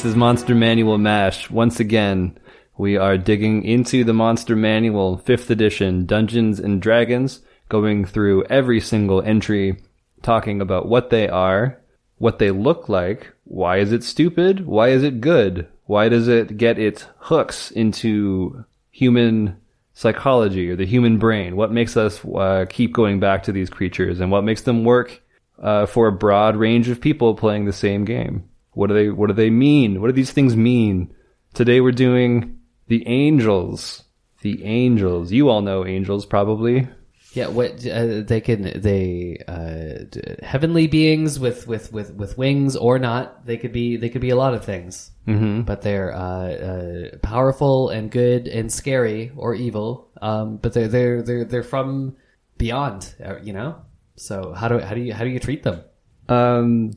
This is Monster Manual MASH. Once again, we are digging into the Monster Manual 5th edition Dungeons and Dragons, going through every single entry, talking about what they are, what they look like, why is it stupid, why is it good, why does it get its hooks into human psychology or the human brain, what makes us uh, keep going back to these creatures, and what makes them work uh, for a broad range of people playing the same game. What do they What do they mean? What do these things mean? Today we're doing the angels. The angels. You all know angels, probably. Yeah, what uh, they can they uh, d- heavenly beings with, with, with, with wings or not. They could be they could be a lot of things, mm-hmm. but they're uh, uh, powerful and good and scary or evil. Um, but they're they're they're they're from beyond, uh, you know. So how do how do you how do you treat them? Um,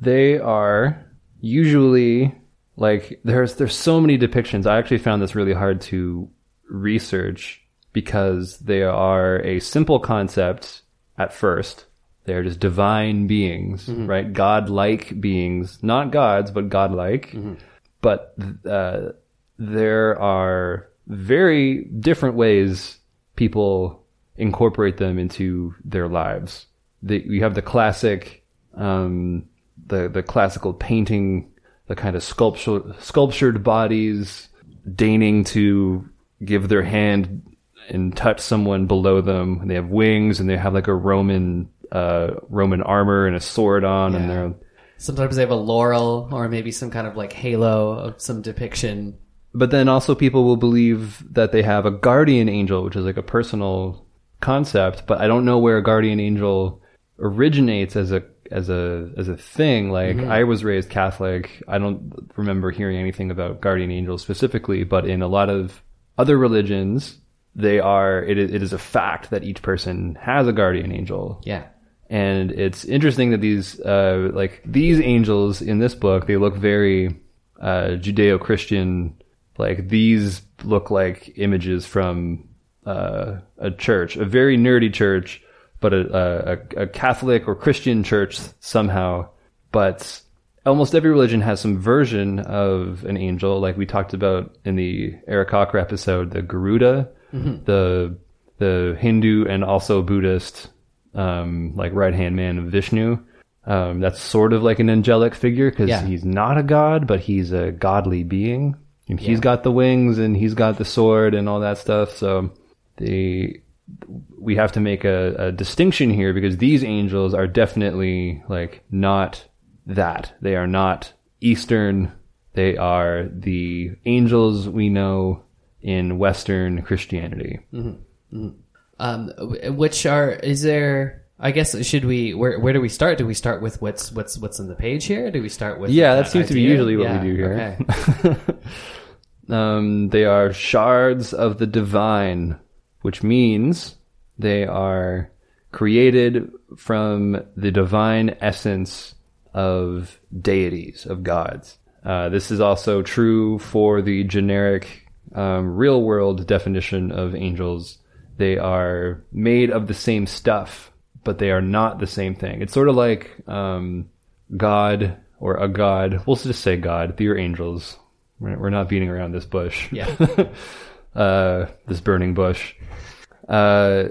they are usually like there's there's so many depictions. I actually found this really hard to research because they are a simple concept at first. They are just divine beings, right? God-like beings, not gods, but God-like. But uh, there are very different ways people incorporate them into their lives. The, you have the classic, um, the the classical painting, the kind of sculptured sculptured bodies, deigning to give their hand and touch someone below them. And they have wings, and they have like a Roman uh, Roman armor and a sword on, and they're Sometimes they have a laurel or maybe some kind of like halo of some depiction. but then also people will believe that they have a guardian angel, which is like a personal concept, but I don't know where a guardian angel originates as a as a as a thing. Like I was raised Catholic. I don't remember hearing anything about guardian angels specifically, but in a lot of other religions, they are it is, it is a fact that each person has a guardian angel. Yeah. And it's interesting that these, uh, like these angels in this book, they look very uh, Judeo-Christian. Like these look like images from uh, a church, a very nerdy church, but a, a, a Catholic or Christian church somehow. But almost every religion has some version of an angel, like we talked about in the Aarakocra episode, the Garuda, the the Hindu and also Buddhist, um, like right hand man of Vishnu. Um, that's sort of like an angelic figure because Yeah. he's not a god, but he's a godly being, and he's got the wings and he's got the sword and all that stuff. So the we have to make a, a distinction here because these angels are definitely like not that. They are not Eastern. They are the angels we know in Western Christianity. Um, which are is there? I guess should we? Where where do we start? Do we start with what's what's what's on the page here? Do we start with Yeah, that seems to be usually what we do here. Okay. Um, they are shards of the divine, which means they are created from the divine essence of deities, of gods. Uh, this is also true for the generic um, real world definition of angels. They are made of the same stuff, but they are not the same thing. It's sort of like um, God or a god. We'll just say God. They're angels. We're we're not beating around this bush. Yeah. uh, this burning bush. Uh,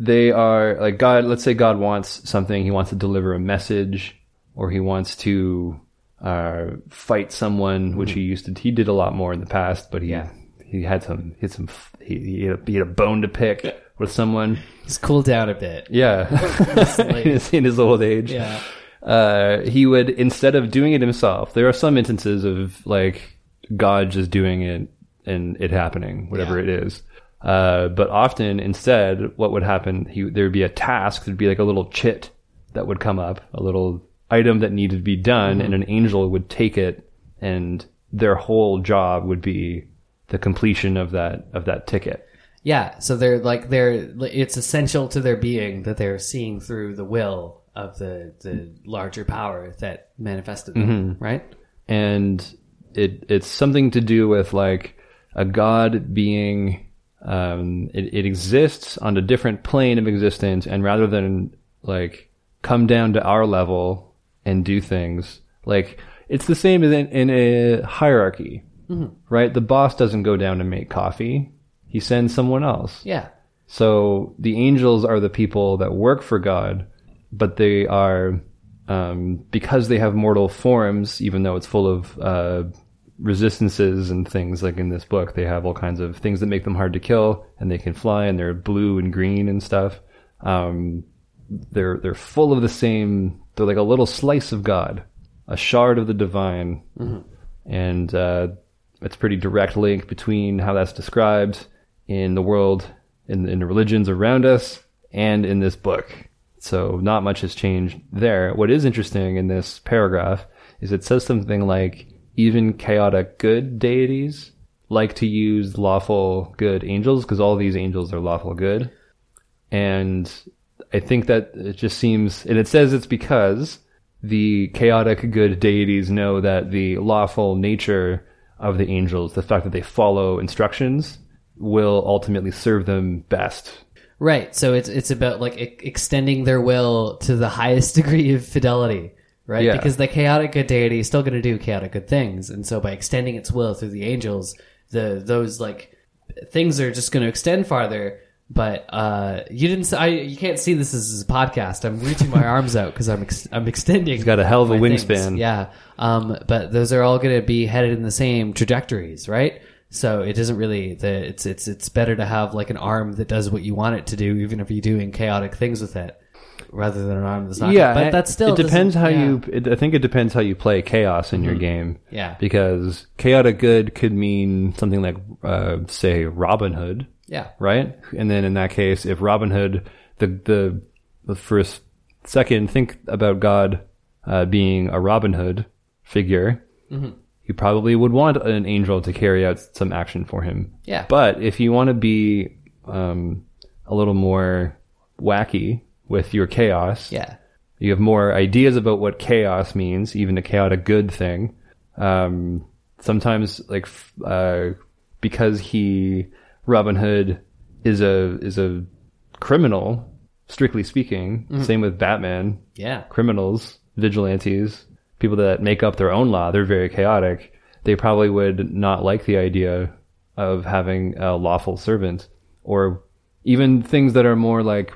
they are like God. Let's say God wants something. He wants to deliver a message, or he wants to uh, fight someone, which he used to. He did a lot more in the past, but he Yeah. he had some he had some he, he, had a, he had a bone to pick with someone. He's cooled down a bit. Yeah, in, his, in his old age Yeah. uh, he would instead of doing it himself. There are some instances of like God just doing it and it happening, whatever Yeah. it is. Uh, but often instead, what would happen? He there would be a task. There'd be like a little chit that would come up, a little item that needed to be done, and an angel would take it, and their whole job would be the completion of that of that ticket. Yeah, so they're like they're it's essential to their being that they're seeing through the will of the the larger power that manifested them, right? and it it's something to do with like a god being um it, it exists on a different plane of existence and rather than like come down to our level and do things Like it's the same in, in a hierarchy, right? The boss doesn't go down and make coffee; he sends someone else. Yeah. So the angels are the people that work for God, but they are um, because they have mortal forms. Even though it's full of uh, resistances and things like in this book, they have all kinds of things that make them hard to kill, and they can fly, and they're blue and green and stuff. Um, they're they're full of the same. They're like a little slice of God, a shard of the divine, and uh, it's a pretty direct link between how that's described in the world, in, in the religions around us, and in this book. So not much has changed there. What is interesting in this paragraph is it says something like even chaotic good deities like to use lawful good angels because all these angels are lawful good. And I think that it just seems, and it says it's because the chaotic good deities know that the lawful nature of the angels, the fact that they follow instructions, will ultimately serve them best. Right. So it's it's about like extending their will to the highest degree of fidelity, right? Yeah. Because the chaotic good deity is still going to do chaotic good things, and so by extending its will through the angels, the those like things are just going to extend farther. But uh, you didn't. I you can't see this as a podcast. I'm reaching my arms out because I'm ex- I'm extending. He's got a hell of a my things. wingspan. Yeah. Um. But those are all going to be headed in the same trajectories, right? So it doesn't really. The it's it's it's better to have like an arm that does what you want it to do, even if you're doing chaotic things with it, rather than an arm not. yeah, But that's still it depends how doesn't- you. It, I think it depends how you play chaos in your game. Yeah. because chaotic good could mean something like, uh, say, Robin Hood, Yeah. right? And then in that case, if Robin Hood, the the the first second, think about God uh, being a Robin Hood figure. You probably would want an angel to carry out some action for him. Yeah. But if you want to be um, a little more wacky with your chaos, Yeah. you have more ideas about what chaos means, even a chaotic good thing. Um, sometimes, like uh, because he Robin Hood is a is a criminal, strictly speaking. Same with Batman. Yeah. Criminals, vigilantes, people that make up their own law. They're very chaotic. They probably would not like the idea of having a lawful servant, or even things that are more like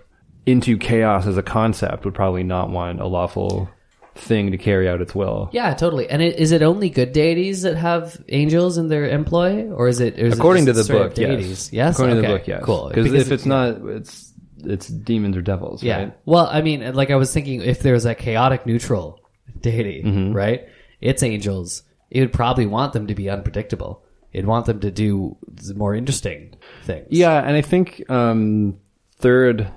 into chaos as a concept would probably not want a lawful thing to carry out its will. Yeah, totally. And it, is it only good deities that have angels in their employ, or is it? Or is it According to the book, deities? yes. Yes. According to the book, yes. Cool. Because if it's not, it's it's demons or devils. Yeah. Right? Well, I mean, like I was thinking, if there's a chaotic neutral deity, Mm-hmm. right? It's angels. It would probably want them to be unpredictable. It'd want them to do more interesting things. Yeah, and I think um, third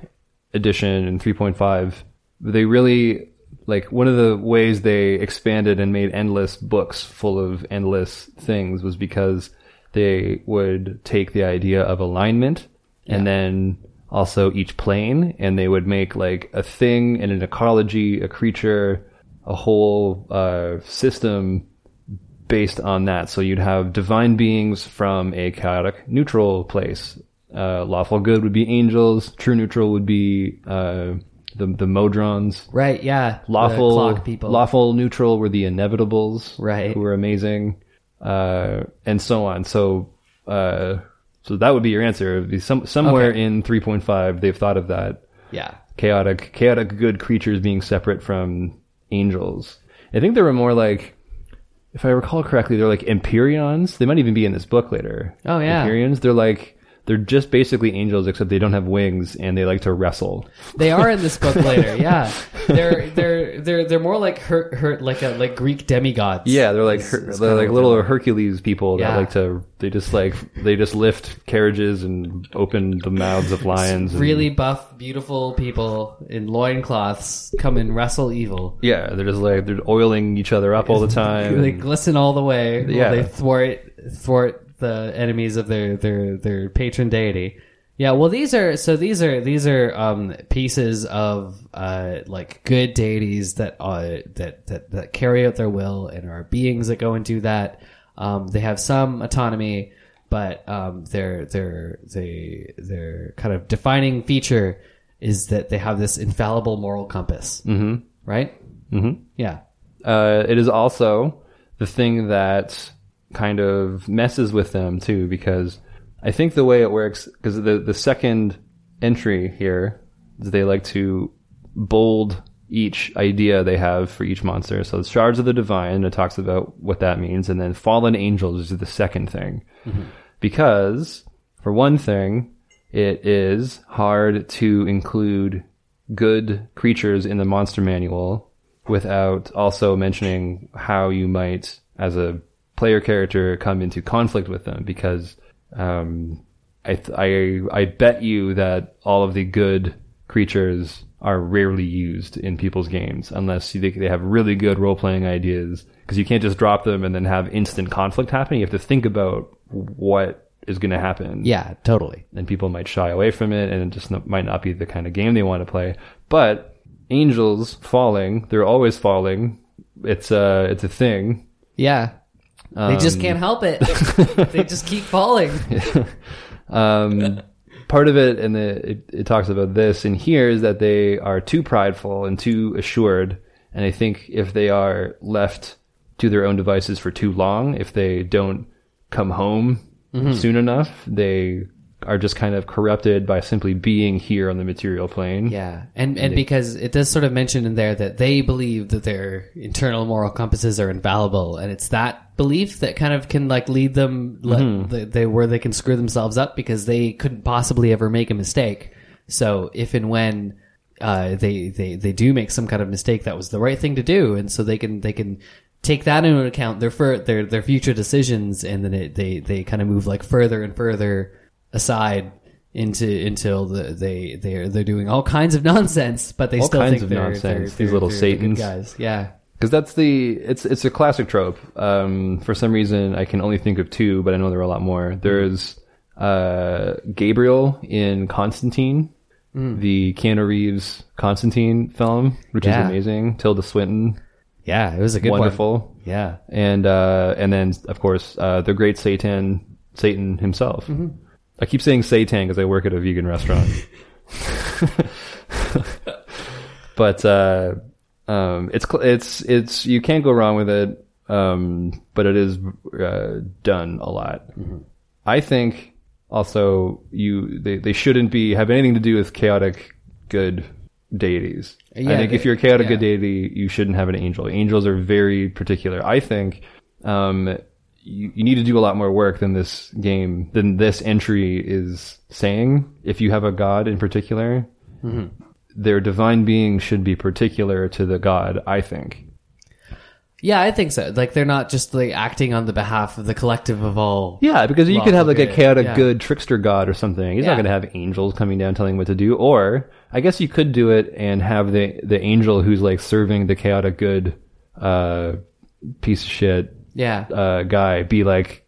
edition and 3.5, they really like one of the ways they expanded and made endless books full of endless things was because they would take the idea of alignment and then also each plane and they would make like a thing and an ecology, a creature, a whole uh, system based on that. So you'd have divine beings from a chaotic neutral place. Uh, lawful good would be angels. True neutral would be uh, the the modrons. Right. Yeah. Lawful clock people. lawful neutral were the inevitables. Right. Who were amazing, uh, and so on. So uh, so that would be your answer. It would be some somewhere Okay. in three point five they've thought of that yeah. chaotic chaotic good creatures being separate from angels. I think there were more like if I recall correctly, they're like Empyreans. They might even be in this book later. Oh, yeah. Empyreans. They're like they're just basically angels except they don't have wings and they like to wrestle. They are in this book later. Yeah. They're they're they're they're more like her, her like a like Greek demigods. Yeah, they're like Her- they're like little. Hercules people that like to they just like they just lift carriages and open the mouths of lions. and- really buff, beautiful people in loincloths come and wrestle evil. yeah, they're just like they're oiling each other up all the time. They glisten all the way. Yeah. they thwart thwart the enemies of their their their patron deity. Yeah, well, these are so these are these are um, pieces of uh, like good deities that uh, that that that carry out their will and are beings that go and do that. Um, they have some autonomy, but um, their their they their kind of defining feature is that they have this infallible moral compass. Mm-hmm. Right? Mhm. Yeah. uh, it is also the thing that kind of messes with them too, because I think the way it works, because the the second entry here, is they like to bold each idea they have for each monster. So the shards of the divine, it talks about what that means, and then fallen angels is the second thing, mm-hmm. because for one thing, it is hard to include good creatures in the monster manual without also mentioning how you might, as a player character, come into conflict with them. Because um, I, th- I I bet you that all of the good creatures are rarely used in people's games unless you think they have really good role playing ideas. Because you can't just drop them and then have instant conflict happen. You have to think about what is going to happen Yeah, totally. and people might shy away from it and it just might not be the kind of game they want to play. But angels falling, they're always falling. It's a, it's a thing. Yeah. They just Um, can't help it. they just keep falling. Um, part of it, and the, it, it talks about this in here, is that they are too prideful and too assured. And I think if they are left to their own devices for too long, if they don't come home soon enough, they are just kind of corrupted by simply being here on the material plane. Yeah, and and because it does sort of mention in there that they believe that their internal moral compasses are infallible, and it's that belief that kind of can like lead them let, Mm-hmm. they, they where they can screw themselves up because they couldn't possibly ever make a mistake. So if and when uh, they they they do make some kind of mistake, that was the right thing to do, and so they can they can take that into account their for their their future decisions, and then it, they they kind of move like further and further aside into until the, they they're they're doing all kinds of nonsense, but they All still kinds think of they're, nonsense. they're- These they're- little they're Satans. guys. Yeah, because that's the it's it's a classic trope. Um, for some reason, I can only think of two, but I know there are a lot more. There's uh, Gabriel in Constantine, the Keanu Reeves Constantine film, which Yeah. is amazing. Tilda Swinton, yeah, it was a good wonderful, one. Yeah, and uh, and then of course uh, the great Satan, Satan himself. I keep saying Satan because I work at a vegan restaurant. but uh, um, it's it's it's you can't go wrong with it. Um, but it is uh, done a lot. I think also you they, they shouldn't be have anything to do with chaotic good deities. Yeah, I think they- if you're a chaotic yeah. good deity, you shouldn't have an angel. Angels are very particular. I think um, you, you need to do a lot more work than this game than this entry is saying. If you have a god in particular, their divine being should be particular to the god. I think. yeah, I think so. Like they're not just like acting on the behalf of the collective of all. Yeah, because you could have like a chaotic yeah. good trickster god or something. He's not going to have angels coming down telling what to do. Or I guess you could do it and have the the angel who's like serving the chaotic good uh, piece of shit Yeah, uh, guy be like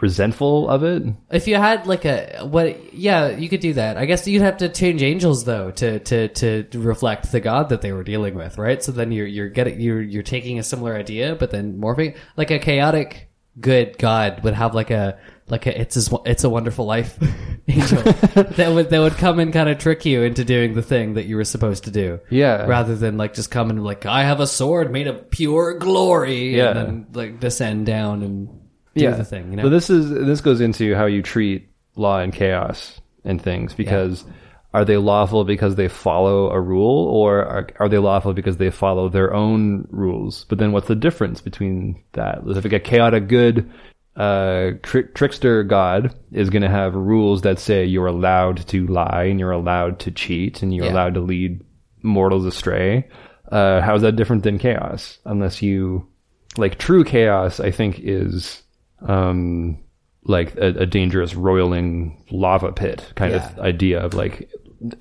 resentful of it. if you had like a what? Yeah, you could do that. I guess you'd have to change angels though to to to reflect the god that they were dealing with, right? So then you're you're getting you're you're taking a similar idea, but then morphing like a chaotic good god would have like a like a it's a, it's a wonderful life angel that would that would come and kind of trick you into doing the thing that you were supposed to do. Yeah. Rather than like just come and like I have a sword made of pure glory, Yeah. and then like descend down and do the thing. You know. So this is this goes into how you treat law and chaos and things because are they lawful because they follow a rule or are, are they lawful because they follow their own rules? But then what's the difference between that? If like a chaotic good uh, tri- trickster god is going to have rules that say you're allowed to lie and you're allowed to cheat and you're Yeah. allowed to lead mortals astray. Uh, how is that different than chaos? Unless you like true chaos, I think is um, like a, a dangerous roiling lava pit kind of idea of like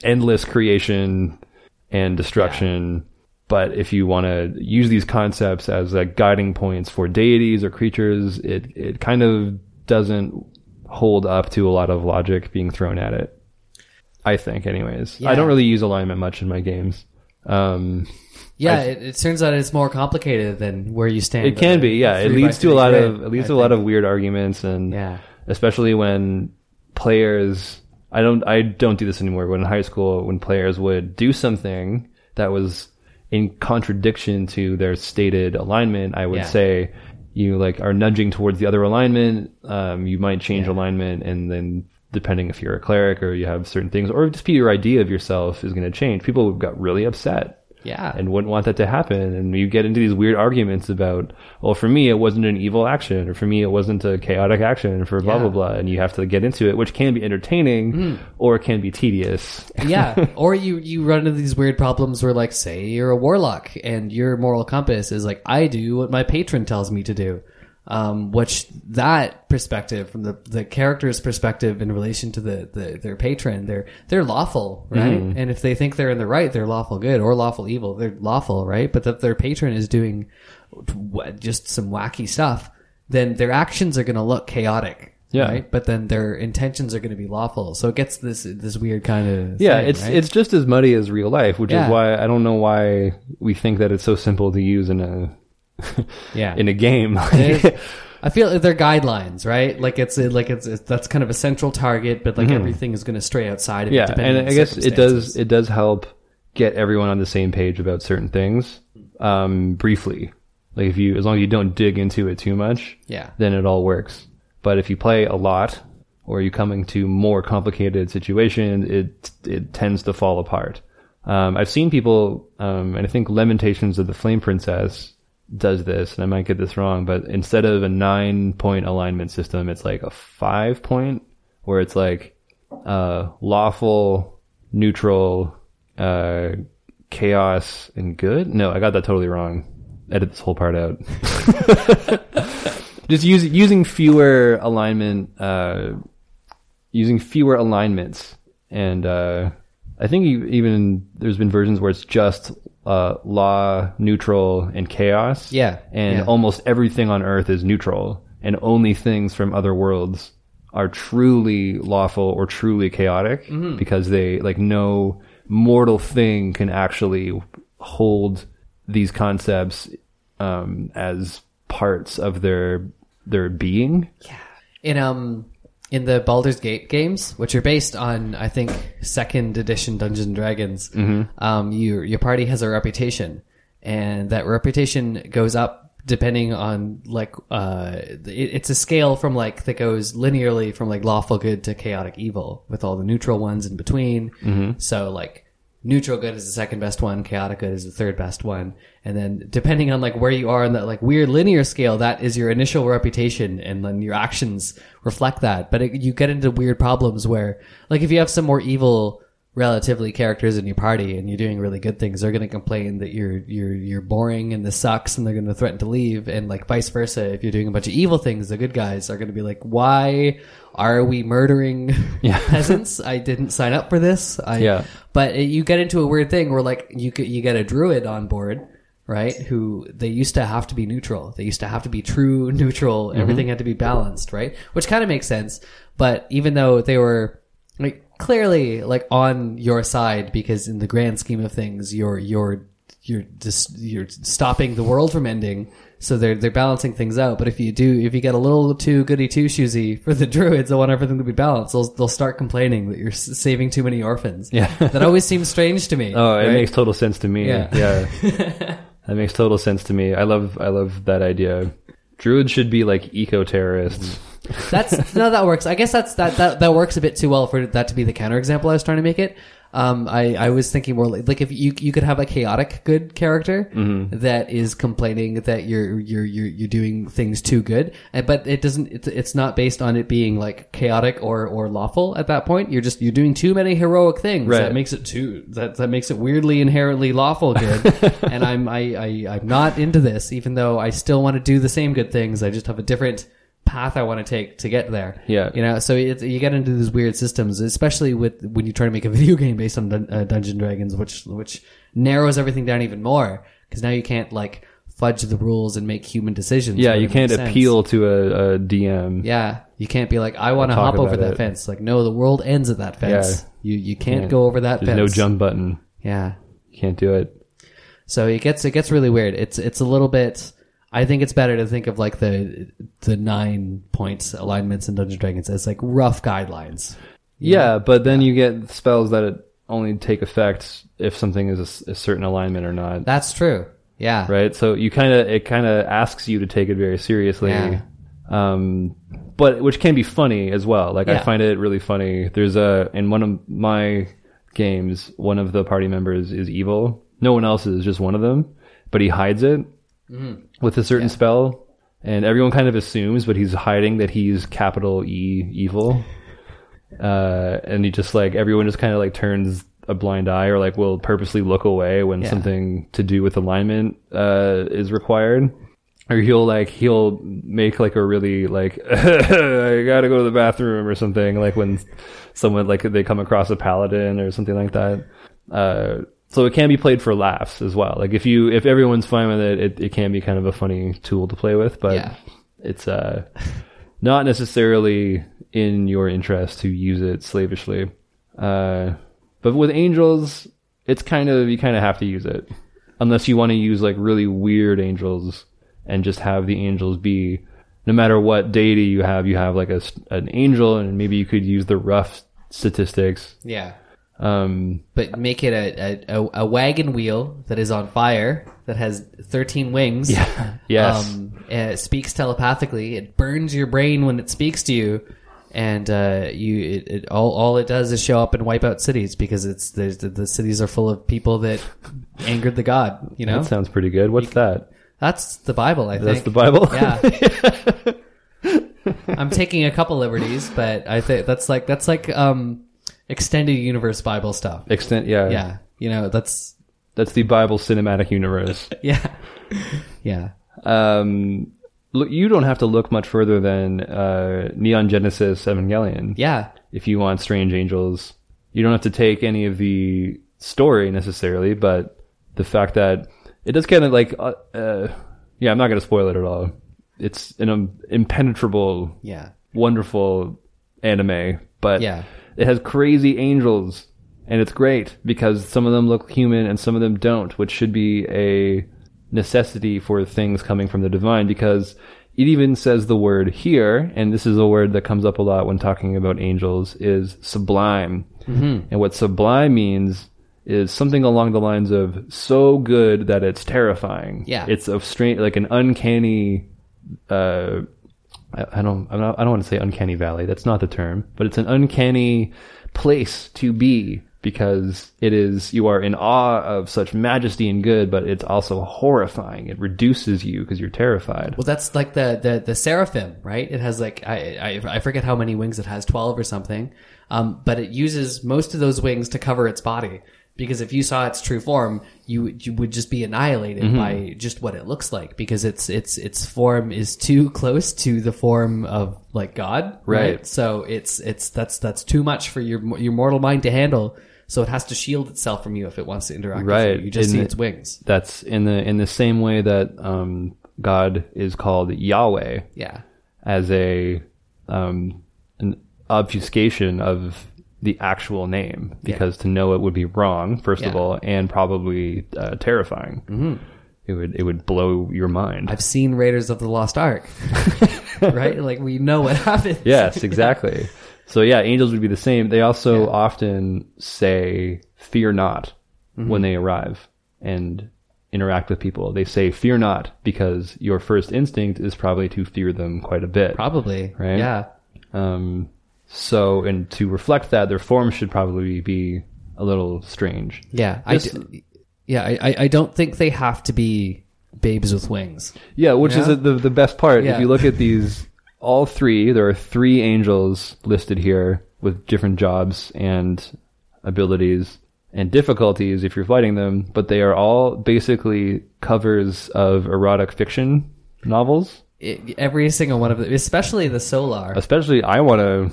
endless creation and destruction. But if you want to use these concepts as like guiding points for deities or creatures, it, it kind of doesn't hold up to a lot of logic being thrown at it. I think, anyways. I don't really use alignment much in my games. Um, Yeah, it, it turns out it's more complicated than where you stand. It can be, yeah. It leads to a lot of it leads I to a lot of weird arguments, and Yeah. especially when players. I don't I don't do this anymore. But in high school, when players would do something that was in contradiction to their stated alignment, I would Yeah. say you like are nudging towards the other alignment. Um, you might change alignment, and then depending if you're a cleric or you have certain things, or just be your idea of yourself is going to change. People got really upset Yeah. and wouldn't want that to happen. And you get into these weird arguments about, well, for me, it wasn't an evil action, or for me, it wasn't a chaotic action, for blah, Yeah. blah, blah. And you have to get into it, which can be entertaining hmm. or it can be tedious. yeah. Or you you run into these weird problems where like say you're a warlock and your moral compass is like I do what my patron tells me to do. Um, which that perspective from the the character's perspective in relation to the, the their patron, they're they're lawful, right? And if they think they're in the right, they're lawful good or lawful evil. They're lawful, right? But if their patron is doing just some wacky stuff, then their actions are going to look chaotic. Yeah. Right? But then their intentions are going to be lawful. So it gets this this weird kind of Yeah, thing, it's right? it's just as muddy as real life, which Yeah. is why I don't know why we think that it's so simple to use in a yeah. in a game. I feel like they're guidelines, right? Like it's like it's, it's that's kind of a central target, but like everything is going to stray outside of it. Mm-hmm. yeah, and I guess it does it does help get everyone on the same page about certain things. Um, briefly, like if you as long as you don't dig into it too much, Yeah. then it all works. But if you play a lot or you come into more complicated situations, it it tends to fall apart. Um, I've seen people, um, and I think Lamentations of the Flame Princess does this, and I might get this wrong, but instead of a nine point alignment system, it's like a five point, where it's like uh, lawful, neutral, uh, chaos, and good. No, I got that totally wrong. Edit this whole part out. Just use, using fewer alignment, uh, using fewer alignments, and uh, I think even there's been versions where it's just uh, law, neutral, and chaos. Yeah, and yeah. almost everything on Earth is neutral, and only things from other worlds are truly lawful or truly chaotic Mm-hmm. because they like no mortal thing can actually hold these concepts um, as parts of their their being. Yeah. And um in the Baldur's Gate games, which are based on I think second edition Dungeons and Dragons, um, your your party has a reputation, and that reputation goes up depending on like uh it, it's a scale from like that goes linearly from like lawful good to chaotic evil with all the neutral ones in between. So like neutral good is the second best one, chaotic good is the third best one, and then depending on like where you are in that like weird linear scale, that is your initial reputation, and then your actions reflect that. But it, you get into weird problems where, like, if you have some more evil relatively characters in your party and you're doing really good things, they're going to complain that you're you're you're boring and this sucks, and they're going to threaten to leave, and like vice versa. If you're doing a bunch of evil things, the good guys are going to be like, why are we murdering peasants? I didn't sign up for this. I, Yeah. but it, you get into a weird thing where like you you get a druid on board, right? Who they used to have to be neutral. They used to have to be true neutral. Mm-hmm. Everything had to be balanced, right? Which kind of makes sense. But even though they were like clearly like on your side because in the grand scheme of things, you're you're you're just you're stopping the world from ending. So they're they're balancing things out. But if you do if you get a little too goody two shoesy for the druids they want everything to be balanced, they'll they'll start complaining that you're saving too many orphans. Yeah. that always seems strange to me. Oh, it right? makes total sense to me. Yeah. Yeah. that makes total sense to me. I love I love that idea. Druids should be like eco terrorists. That's no, that works. I guess that's that that that works a bit too well for that to be the counterexample I was trying to make it. Um, I I was thinking more like, like if you you could have a chaotic good character that is complaining that you're you're you're you're doing things too good, but it doesn't. It's, it's not based on it being like chaotic or or lawful at that point. You're just you're doing too many heroic things. Right. That makes it too that that makes it weirdly inherently lawful good. and I'm I, I I'm not into this, even though I still want to do the same good things. I just have a different path I want to take to get there. Yeah. You know, so it's, you get into these weird systems, especially with when you try to make a video game based on Dun- uh, Dungeon Dragons, which which narrows everything down even more because now you can't like fudge the rules and make human decisions. Yeah, you can't appeal to a, a DM. Yeah, you can't be like, I want to hop over that it. fence. Like, no, the world ends at that fence. Yeah. You you can't, Can't. go over that There's fence. no jump button. Yeah. You can't do it. So it gets it gets really weird. It's it's a little bit. I think it's better to think of like the the nine points alignments in Dungeons and Dragons as like rough guidelines. Yeah, but then you get spells that it, only take effect if something is a certain alignment or not. That's true. Yeah. right? So you kind of it kind of asks you to take it very seriously, Yeah. um, but which can be funny as well. Like I find it really funny. There's a in one of my games, one of the party members is evil. No one else is, just one of them, but he hides it with a certain spell, and everyone kind of assumes, but he's hiding that he's capital E evil. Uh, and he just like everyone just kind of like turns a blind eye or like will purposely look away when Yeah. something to do with alignment uh is required or he'll like he'll make like a really like I gotta go to the bathroom or something like when someone like they come across a paladin or something like that uh so it can be played for laughs as well like if you if everyone's fine with it it, it can be kind of a funny tool to play with but Yeah. it's uh not necessarily in your interest to use it slavishly. Uh, but with angels, it's kind of you kind of have to use it unless you want to use like really weird angels and just have the angels be no matter what deity you have, you have like a an angel, and maybe you could use the rough statistics. Yeah. Um, But make it a, a, a, wagon wheel that is on fire, that has 13 wings. Yeah. yes, Um, it speaks telepathically. It burns your brain when it speaks to you. And, uh, you, it, it, all, all it does is show up and wipe out cities because it's, the, the cities are full of people that angered the god, you know? that sounds pretty good. What's that? That's the Bible, I think. That's the Bible. Yeah. I'm taking a couple liberties, but I think that's like that's like um extended universe Bible stuff. Extent, yeah, Yeah. You know, that's That's the Bible cinematic universe. yeah. Yeah. um, look, you don't have to look much further than uh, Neon Genesis Evangelion Yeah. if you want strange angels. You don't have to take any of the story necessarily, but the fact that it does kind of like, uh, uh, yeah, I'm not going to spoil it at all. It's an um, impenetrable, Yeah. wonderful anime, but Yeah. It has crazy angels, and it's great because some of them look human and some of them don't, which should be a necessity for things coming from the divine because it even says the word here, and this is a word that comes up a lot when talking about angels, is sublime. Mm-hmm. And what sublime means is something along the lines of so good that it's terrifying. Yeah. It's a strange, like an uncanny, uh, I I don't, I don't want to say uncanny valley. That's not the term, but it's an uncanny place to be because it is, you are in awe of such majesty and good, but it's also horrifying. It reduces you because you're terrified. Well, that's like the the the seraphim, right? It has like I I, I forget how many wings it has, twelve or something. Um, but it uses most of those wings to cover its body because if you saw its true form, you you would just be annihilated Mm-hmm. by just what it looks like because its its its form is too close to the form of like God, right? Right. So it's it's that's that's too much for your your mortal mind to handle. So it has to shield itself from you if it wants to interact with Right. you. You just In see the- its wings. That's in the, in the same way that, um, God is called Yahweh Yeah. as a, um, an obfuscation of the actual name because to know it would be wrong, first of Yeah. all, and probably uh, terrifying. Mm-hmm. It would it would blow your mind. I've seen Raiders of the Lost Ark. right? Like we know what happens. yes, exactly. so yeah, angels would be the same. They also often say "fear not" when they arrive and interact with people. They say "fear not" because your first instinct is probably to fear them quite a bit. Probably. Right? Yeah. Um, so, and to reflect that, their form should probably be a little strange. Yeah. I This- d- yeah, I, I- I don't think they have to be babes with wings. Yeah, which is the the best part. Yeah. If you look at these, all three, there are three angels listed here with different jobs and abilities and difficulties if you're fighting them, but they are all basically covers of erotic fiction novels. It, every single one of them, especially the Solar. Especially, I want to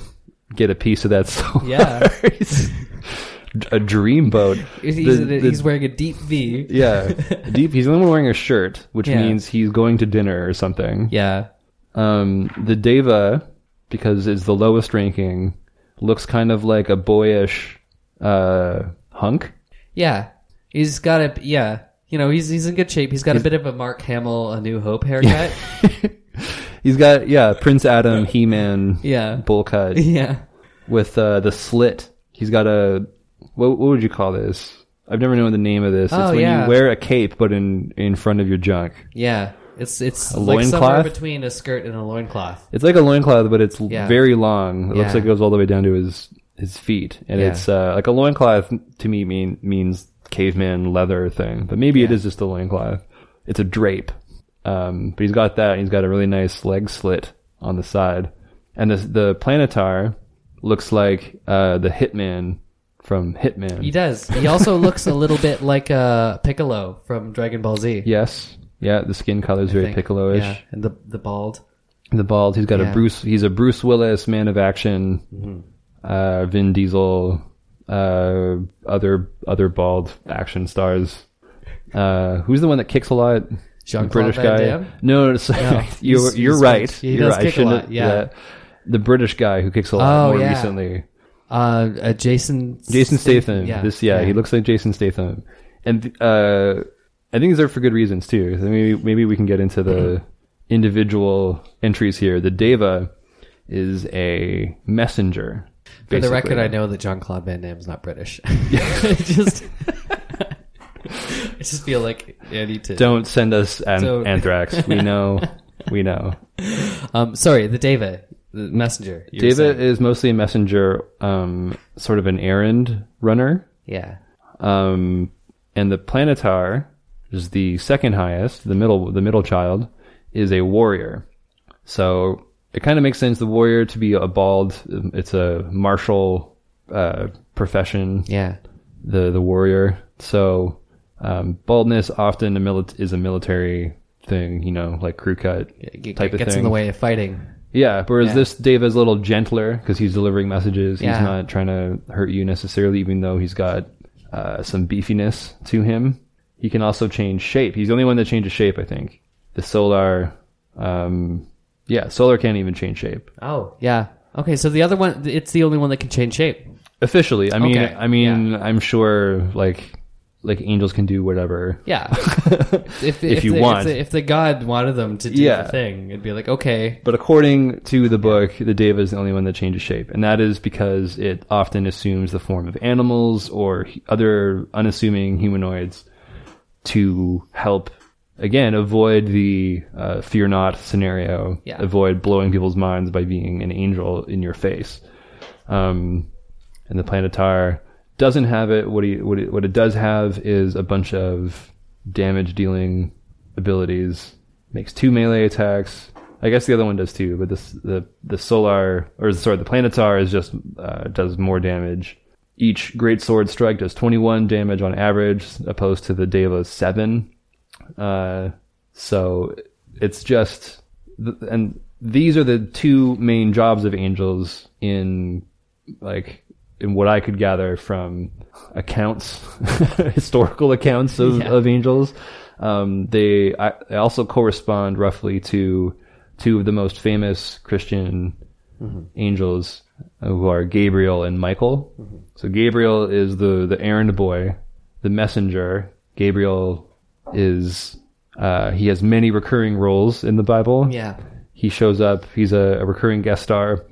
get a piece of that. Solar. Yeah. a dreamboat. He's, The- the- he's wearing a deep V. yeah, deep. He's the only one wearing a shirt, which Yeah. means he's going to dinner or something. Yeah. Um, the Deva, because it's the lowest ranking, looks kind of like a boyish uh, hunk. Yeah. He's got a, yeah. You know, he's, he's in good shape. He's got a bit of a Mark Hamill, A New Hope haircut. He's got yeah, Prince Adam, He Man, Yeah. bowl cut yeah. with uh, the slit. He's got a what, what would you call this? I've never known the name of this. Oh, it's when yeah. you wear a cape, but in in front of your junk. Yeah, it's it's A like somewhere loincloth? between a skirt and a loincloth. It's like a loincloth, but it's Yeah. very long. It looks Yeah. like it goes all the way down to his his feet, and Yeah. it's uh, like a loincloth to me mean means caveman leather thing, but maybe it is just a loincloth. It's a drape, um, but he's got that. And he's got a really nice leg slit on the side, and the the planetar looks like uh, the Hitman from Hitman. He does. He also looks a little bit like uh, Piccolo from Dragon Ball Z. Yes, yeah, the skin color is very. Piccolo-ish. Yeah, and the the bald. The bald. He's got Yeah. a Bruce. He's a Bruce Willis man of action. Mm-hmm. Uh, Vin Diesel. Uh, other other bald action stars. Uh, who's the one that kicks a lot? Jean-Claude British Van guy. Damme? No, it's, No, you're he's- you're he's right. He you're does right. Kick a lot, yeah. The British guy who kicks a lot Oh, more yeah. recently. Uh, uh, Jason. Jason Statham. Yeah, This yeah, he looks like Jason Statham, and uh, I think these are for good reasons too. So maybe maybe we can get into the individual entries here. The Deva is a messenger. For the basically. record, I know that John Claude Van Damme is not British. Just, I just feel like I need to. Don't send us an- So- anthrax. We know. we know. Um, sorry, the Deva, the messenger. you were Deva saying. is mostly a messenger, um, sort of an errand runner. yeah, Um, and the planetar is the second highest. The middle, the middle child, is a warrior. So it kind of makes sense. The warrior to be a bald. It's a martial uh, profession. yeah, The the warrior. So um, baldness often a mili- is a military thing. You know, like crew cut It type of gets thing. in the way of fighting. Yeah, whereas Yeah. this Deva is a little gentler because he's delivering messages. Yeah. He's not trying to hurt you necessarily, even though he's got uh, some beefiness to him. He can also change shape. He's the only one that changes shape, I think. The Solar, um, yeah, Solar can't even change shape Oh, yeah. Okay, so the other one, it's the only one that can change shape. officially. I mean, Okay, I mean, I'm sure like like angels can do whatever. Yeah. if, If you the, want. if the, if the god wanted them to do Yeah. the thing, it'd be like, okay, But according to the book, the Deva is the only one that changes shape, and that is because it often assumes the form of animals or other unassuming humanoids to help, again, avoid the uh, fear not scenario, Yeah. avoid blowing people's minds by being an angel in your face. Um, and the Planetar doesn't have it. What he what it, what it does have is a bunch of damage dealing abilities. Makes two melee attacks. I guess the other one does too, but this the the solar or sorry the planetar is just uh, does more damage. Each great sword strike does 21 damage on average, opposed to the Deva's seven. Uh, so it's just and these are the two main jobs of angels in like in what I could gather from accounts, historical accounts of, Yeah. of angels. Um, they, I, they also correspond roughly to two of the most famous Christian angels, uh, who are Gabriel and Michael. So Gabriel is the the errand boy, the messenger. Gabriel is uh, he has many recurring roles in the Bible. yeah. He shows up. He's a, a recurring guest star.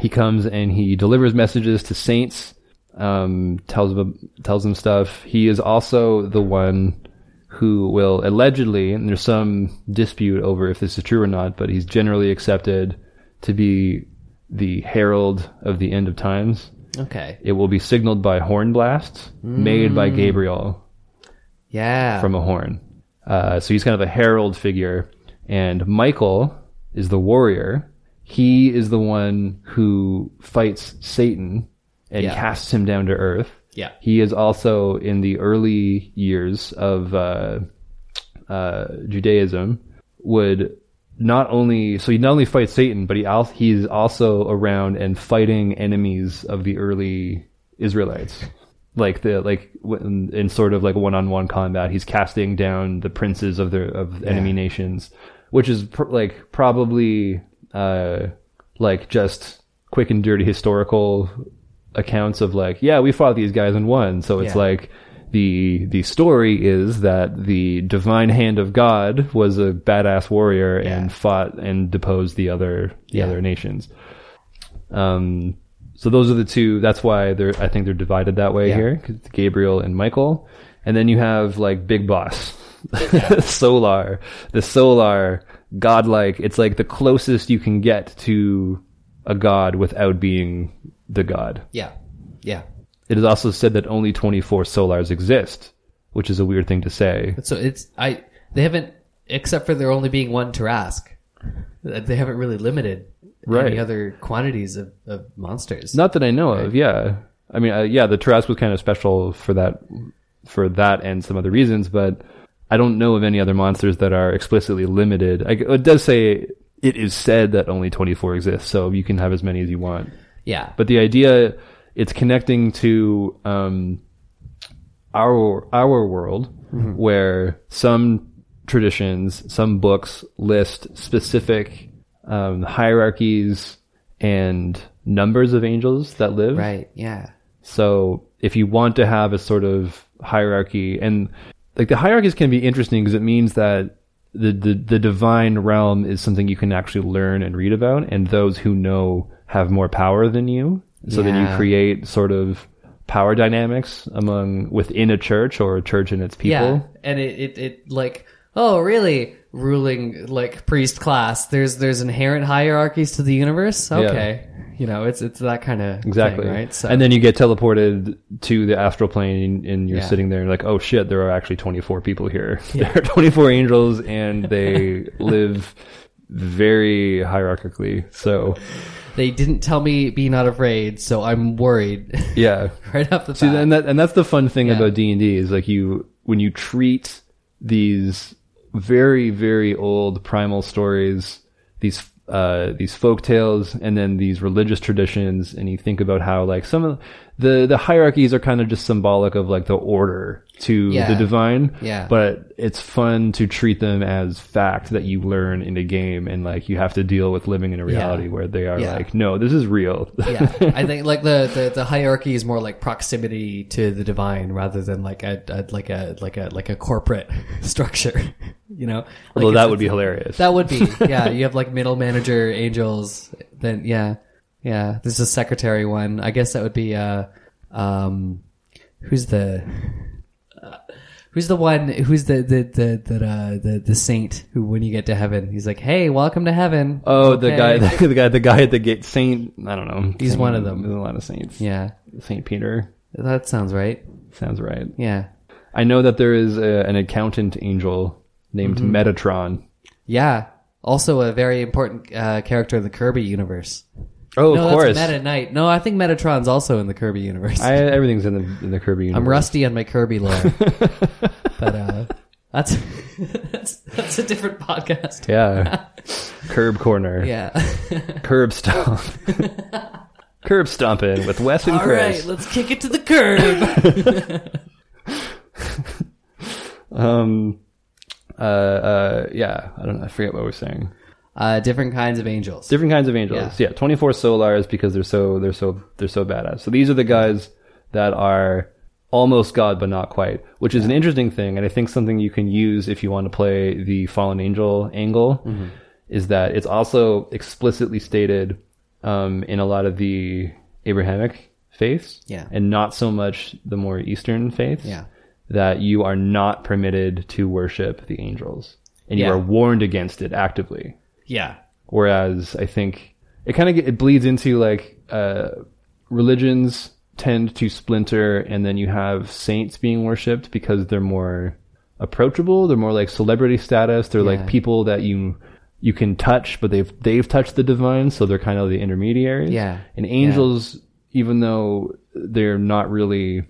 He comes and he delivers messages to saints. Um, tells them tells them stuff. He is also the one who will allegedly, and there's some dispute over if this is true or not, but he's generally accepted to be the herald of the end of times. Okay. It will be signaled by horn blasts made by Gabriel Yeah. from a horn. Uh, so he's kind of a herald figure. And Michael is the warrior. He is the one who fights Satan and Yeah. casts him down to earth. yeah. He is also in the early years of uh, uh, Judaism would not only so he not only fights Satan, but he al- he's also around and fighting enemies of the early Israelites, like the like in, in sort of like one on one combat. He's casting down the princes of the of enemy nations, which is pr- like probably uh, like just quick and dirty historical accounts of like, yeah, we fought these guys and won. So it's Yeah. like the the story is that the divine hand of God was a badass warrior and fought and deposed the other the Yeah. other nations. Um, So those are the two. That's why they're. I think they're divided that way Yeah. here. Gabriel and Michael, and then you have like Big Boss, Solar, the Solar godlike. It's like the closest you can get to a god without being the god. Yeah. Yeah. It is also said that only 24 Solars exist, which is a weird thing to say. So it's I they haven't except for there only being one Tarrasque. They haven't really limited Right. any other quantities of, of monsters. Not that I know of. Yeah, I mean, uh, yeah, the Tarrasque was kind of special for that, for that and some other reasons, but I don't know of any other monsters that are explicitly limited. I, it does say it is said that only 24 exist, so you can have as many as you want. Yeah. But the idea, it's connecting to um, our our world, where some traditions, some books list specific um, hierarchies and numbers of angels that live. Right. Yeah. So if you want to have a sort of hierarchy, and like the hierarchies can be interesting because it means that the, the the divine realm is something you can actually learn and read about, and those who know have more power than you. So then you create sort of power dynamics among within a church or a church and its people. Yeah. And it, it, it like oh really ruling like priest class. There's there's inherent hierarchies to the universe. Okay. You know, it's it's that kind of Exactly. right. So And then you get teleported to the astral plane and you're Yeah. sitting there and like, oh shit, there are actually 24 people here. There are 24 angels and they live very hierarchically. So they didn't tell me be not afraid, so I'm worried yeah. right off the See, bat. and that, and that's the fun thing Yeah. about D and D is like you, when you treat these very, very old primal stories, these, uh, these folk tales and then these religious traditions, and you think about how like some of the, the hierarchies are kind of just symbolic of like the order to Yeah. the divine. Yeah. But it's fun to treat them as fact that you learn in a game and like you have to deal with living in a reality where they are Yeah. like, no, this is real. yeah, I think like the, the the hierarchy is more like proximity to the divine rather than like a, a like a like a like a corporate structure. You know, Like Although that would be hilarious. that would be yeah. You have like middle manager angels. Then yeah, yeah. this is a secretary one. I guess that would be uh um who's the. uh, Who's the one? Who's the the the the, uh, the the saint who, when you get to heaven, he's like, "Hey, welcome to heaven." Oh, the Okay. guy, the, guy, the guy at the gate, Saint. I don't know. He's Saint- one of them. There's a lot of saints. Yeah, Saint Peter that sounds right. sounds right. Yeah, I know that there is a, an accountant angel named Mm-hmm. Metatron. Yeah. Also a very important uh, character in the Kirby universe. Oh, no, of course. that's Meta Knight. No, I think Metatron's also in the Kirby universe. I, everything's in the in the Kirby universe. I'm rusty on my Kirby lore. but uh, that's that's that's a different podcast. Yeah. Curb corner. Yeah. Curb stomp. Curb stomping with Wes and All right, Chris. let's kick it to the curb. Um. Uh. Uh. Yeah. I don't know. I forget what we're saying. Uh, different kinds of angels. different kinds of angels. Yeah, 24 solars because they're so they're so they're so badass. So these are the guys that are almost god but not quite, which is an interesting thing and I think something you can use if you want to play the fallen angel angle is that it's also explicitly stated um, in a lot of the Abrahamic faiths Yeah. and not so much the more eastern faiths Yeah. that you are not permitted to worship the angels and you Yeah. are warned against it actively yeah. Whereas I think it kind of it bleeds into like uh, religions tend to splinter, and then you have saints being worshipped because they're more approachable. They're more like celebrity status. They're Yeah. like people that you you can touch, but they've they've touched the divine, so they're kind of the intermediaries. Yeah. And angels, even though they're not really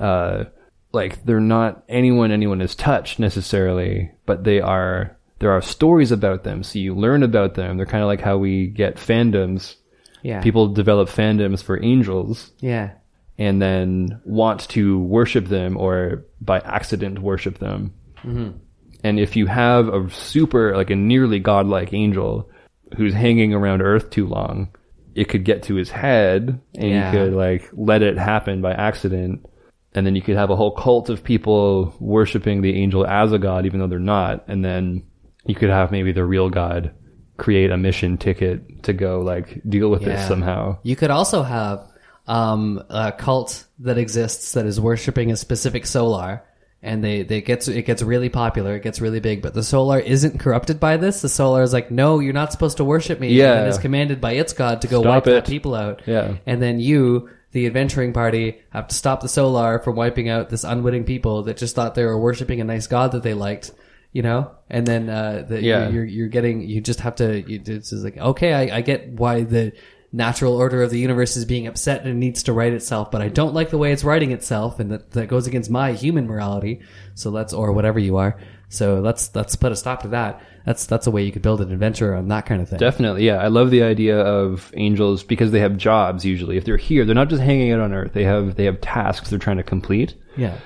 uh, like they're not anyone anyone has touched necessarily, but they are there are stories about them, so you learn about them. They're kind of like how we get fandoms. Yeah. People develop fandoms for angels Yeah. and then want to worship them or by accident worship them. Mm-hmm. And if you have a super, like a nearly godlike angel who's hanging around Earth too long, it could get to his head and Yeah. you could like let it happen by accident. And then you could have a whole cult of people worshiping the angel as a god, even though they're not. And then you could have maybe the real god create a mission ticket to go like deal with Yeah. this somehow. You could also have um, a cult that exists that is worshiping a specific solar, and they they gets it gets really popular, it gets really big, but the solar isn't corrupted by this. The solar is like, no, you're not supposed to worship me. Yeah. and is commanded by its god to go Stop wipe it. that people out. Yeah. and then you. The adventuring party have to stop the Solar from wiping out this unwitting people that just thought they were worshiping a nice god that they liked, you know. And then uh, the, Yeah. you're you're getting you just have to. You, it's just like okay, I, I get why the natural order of the universe is being upset and it needs to right itself, but I don't like the way it's writing itself, and that that goes against my human morality. So let's or whatever you are. So let's let's put a stop to that. That's that's a way you could build an adventure on that kind of thing. Definitely, yeah. I love the idea of angels because they have jobs usually. If they're here, they're not just hanging out on Earth. They have they have tasks they're trying to complete. yeah.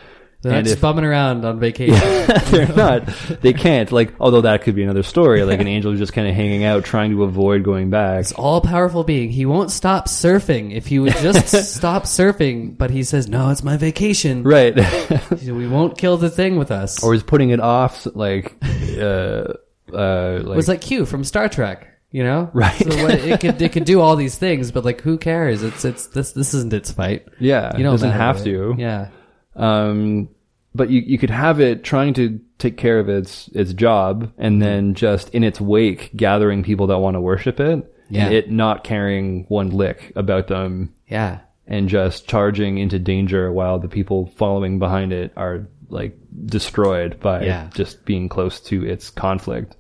They're not And just if- bumming around on vacation. they're not. They can't. Like, although that could be another story. Like an angel who's just kind of hanging out, trying to avoid going back. all powerful being. He won't stop surfing. If he would just stop surfing, but he says, no, it's my vacation. Right. We won't kill the thing with us. or is putting it off, like, uh, uh, like, it was like Q from Star Trek, you know? Right. So it could, it could do all these things, but like, who cares? It's, it's, this, this isn't its fight. yeah, You don't doesn't have right? to. Yeah. Um, but you, you could have it trying to take care of its, its job and then just in its wake gathering people that want to worship it. Yeah. And it not caring one lick about them Yeah. and just charging into danger while the people following behind it are like destroyed by Yeah. just being close to its conflict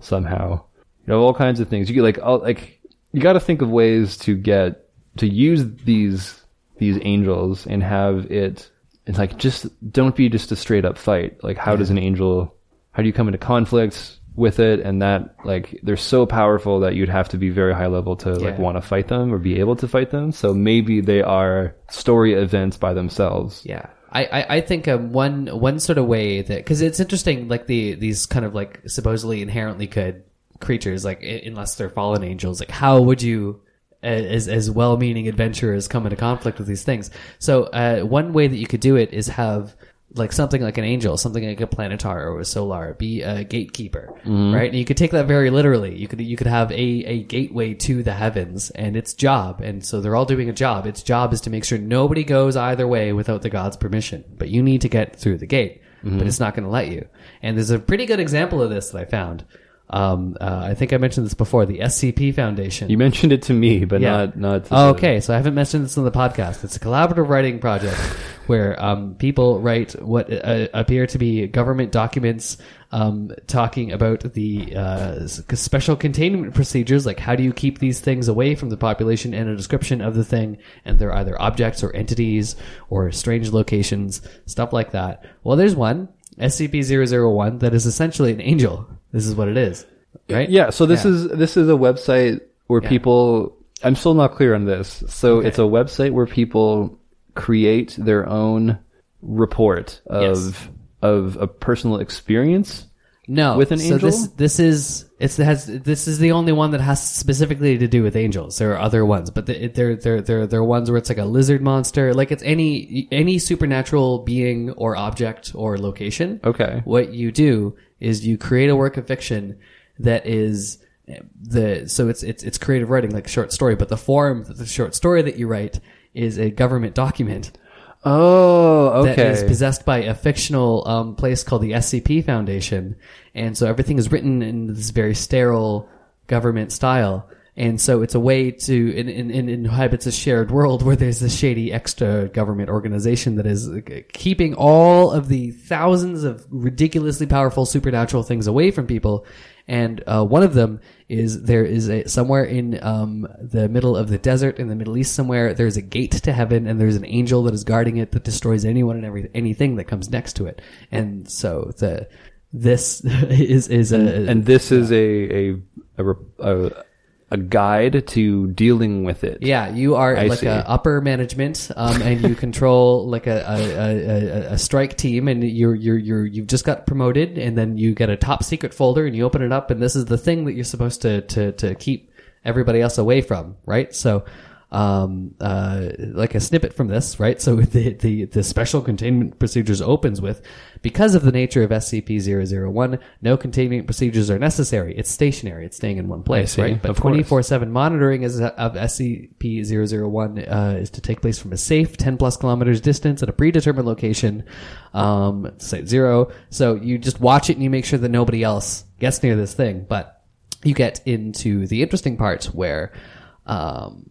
somehow. You know, all kinds of things. You get like, all, like you got to think of ways to get to use these these angels and have it. It's like just don't be just a straight up fight. Like, how does an angel? How do you come into conflicts with it? And that like they're so powerful that you'd have to be very high level to like want to fight them or be able to fight them. So maybe they are story events by themselves. Yeah. I, I, I think um, one one sort of way that because it's interesting like the these kind of like supposedly inherently good creatures like unless they're fallen angels like how would you as as well-meaning adventurers come into conflict with these things. So uh, one way that you could do it is have like something like an angel something like a planetar or a solar be a gatekeeper right? And you could take that very literally. You could you could have a a gateway to the heavens and its job. And so they're all doing a job. Its job is to make sure nobody goes either way without the god's permission. But you need to get through the gate but it's not going to let you. And there's a pretty good example of this that i found um, uh, I think I mentioned this before. The SCP Foundation. You mentioned it to me, but Yeah. not not. To Oh, okay. So I haven't mentioned this on the podcast. It's a collaborative writing project where um, people write what uh, appear to be government documents um, talking about the uh, special containment procedures, like how do you keep these things away from the population, and a description of the thing, and they're either objects or entities or strange locations, stuff like that. Well, there's one SCP-001 that is essentially an angel. This is what it is, right? Yeah. So this Yeah. is this is a website where people. I'm still not clear on this. So it's a website where people create their own report of Yes. of a personal experience. No, With an so angel? this this is it's it has this is the only one that has specifically to do with angels. There are other ones, but the, they're they're they're they're ones where it's like a lizard monster, like it's any any supernatural being or object or location. Okay. What you do is you create a work of fiction that is the so it's it's it's creative writing like short story, but the form the short story that you write is a government document Oh, okay. that is possessed by a fictional um, place called the SCP Foundation, and so everything is written in this very sterile government style. And so it's a way to in, in, in inhabits a shared world where there's a shady extra government organization that is uh, keeping all of the thousands of ridiculously powerful supernatural things away from people. And uh, one of them is there is a somewhere in um, the middle of the desert in the Middle East somewhere there's a gate to heaven and there's an angel that is guarding it that destroys anyone and every anything that comes next to it. And so the this is is a and this is a a a, a a guide to dealing with it. Yeah, you are I like see. a upper management, um, and you control like a, a, a, a, a strike team, and you're you're you're you've just got promoted, and then you get a top secret folder, and you open it up, and this is the thing that you're supposed to to to keep everybody else away from, right? So, um, uh, like a snippet from this, right? So the, the, the special containment procedures opens with, because of the nature of SCP-001, no containment procedures are necessary. It's stationary. It's staying in one place, right? But Of 24-7 monitoring is, of SCP-001, uh, is to take place from a safe 10 plus kilometers distance at a predetermined location, um, site zero. So you just watch it and you make sure that nobody else gets near this thing. But you get into the interesting parts where, um,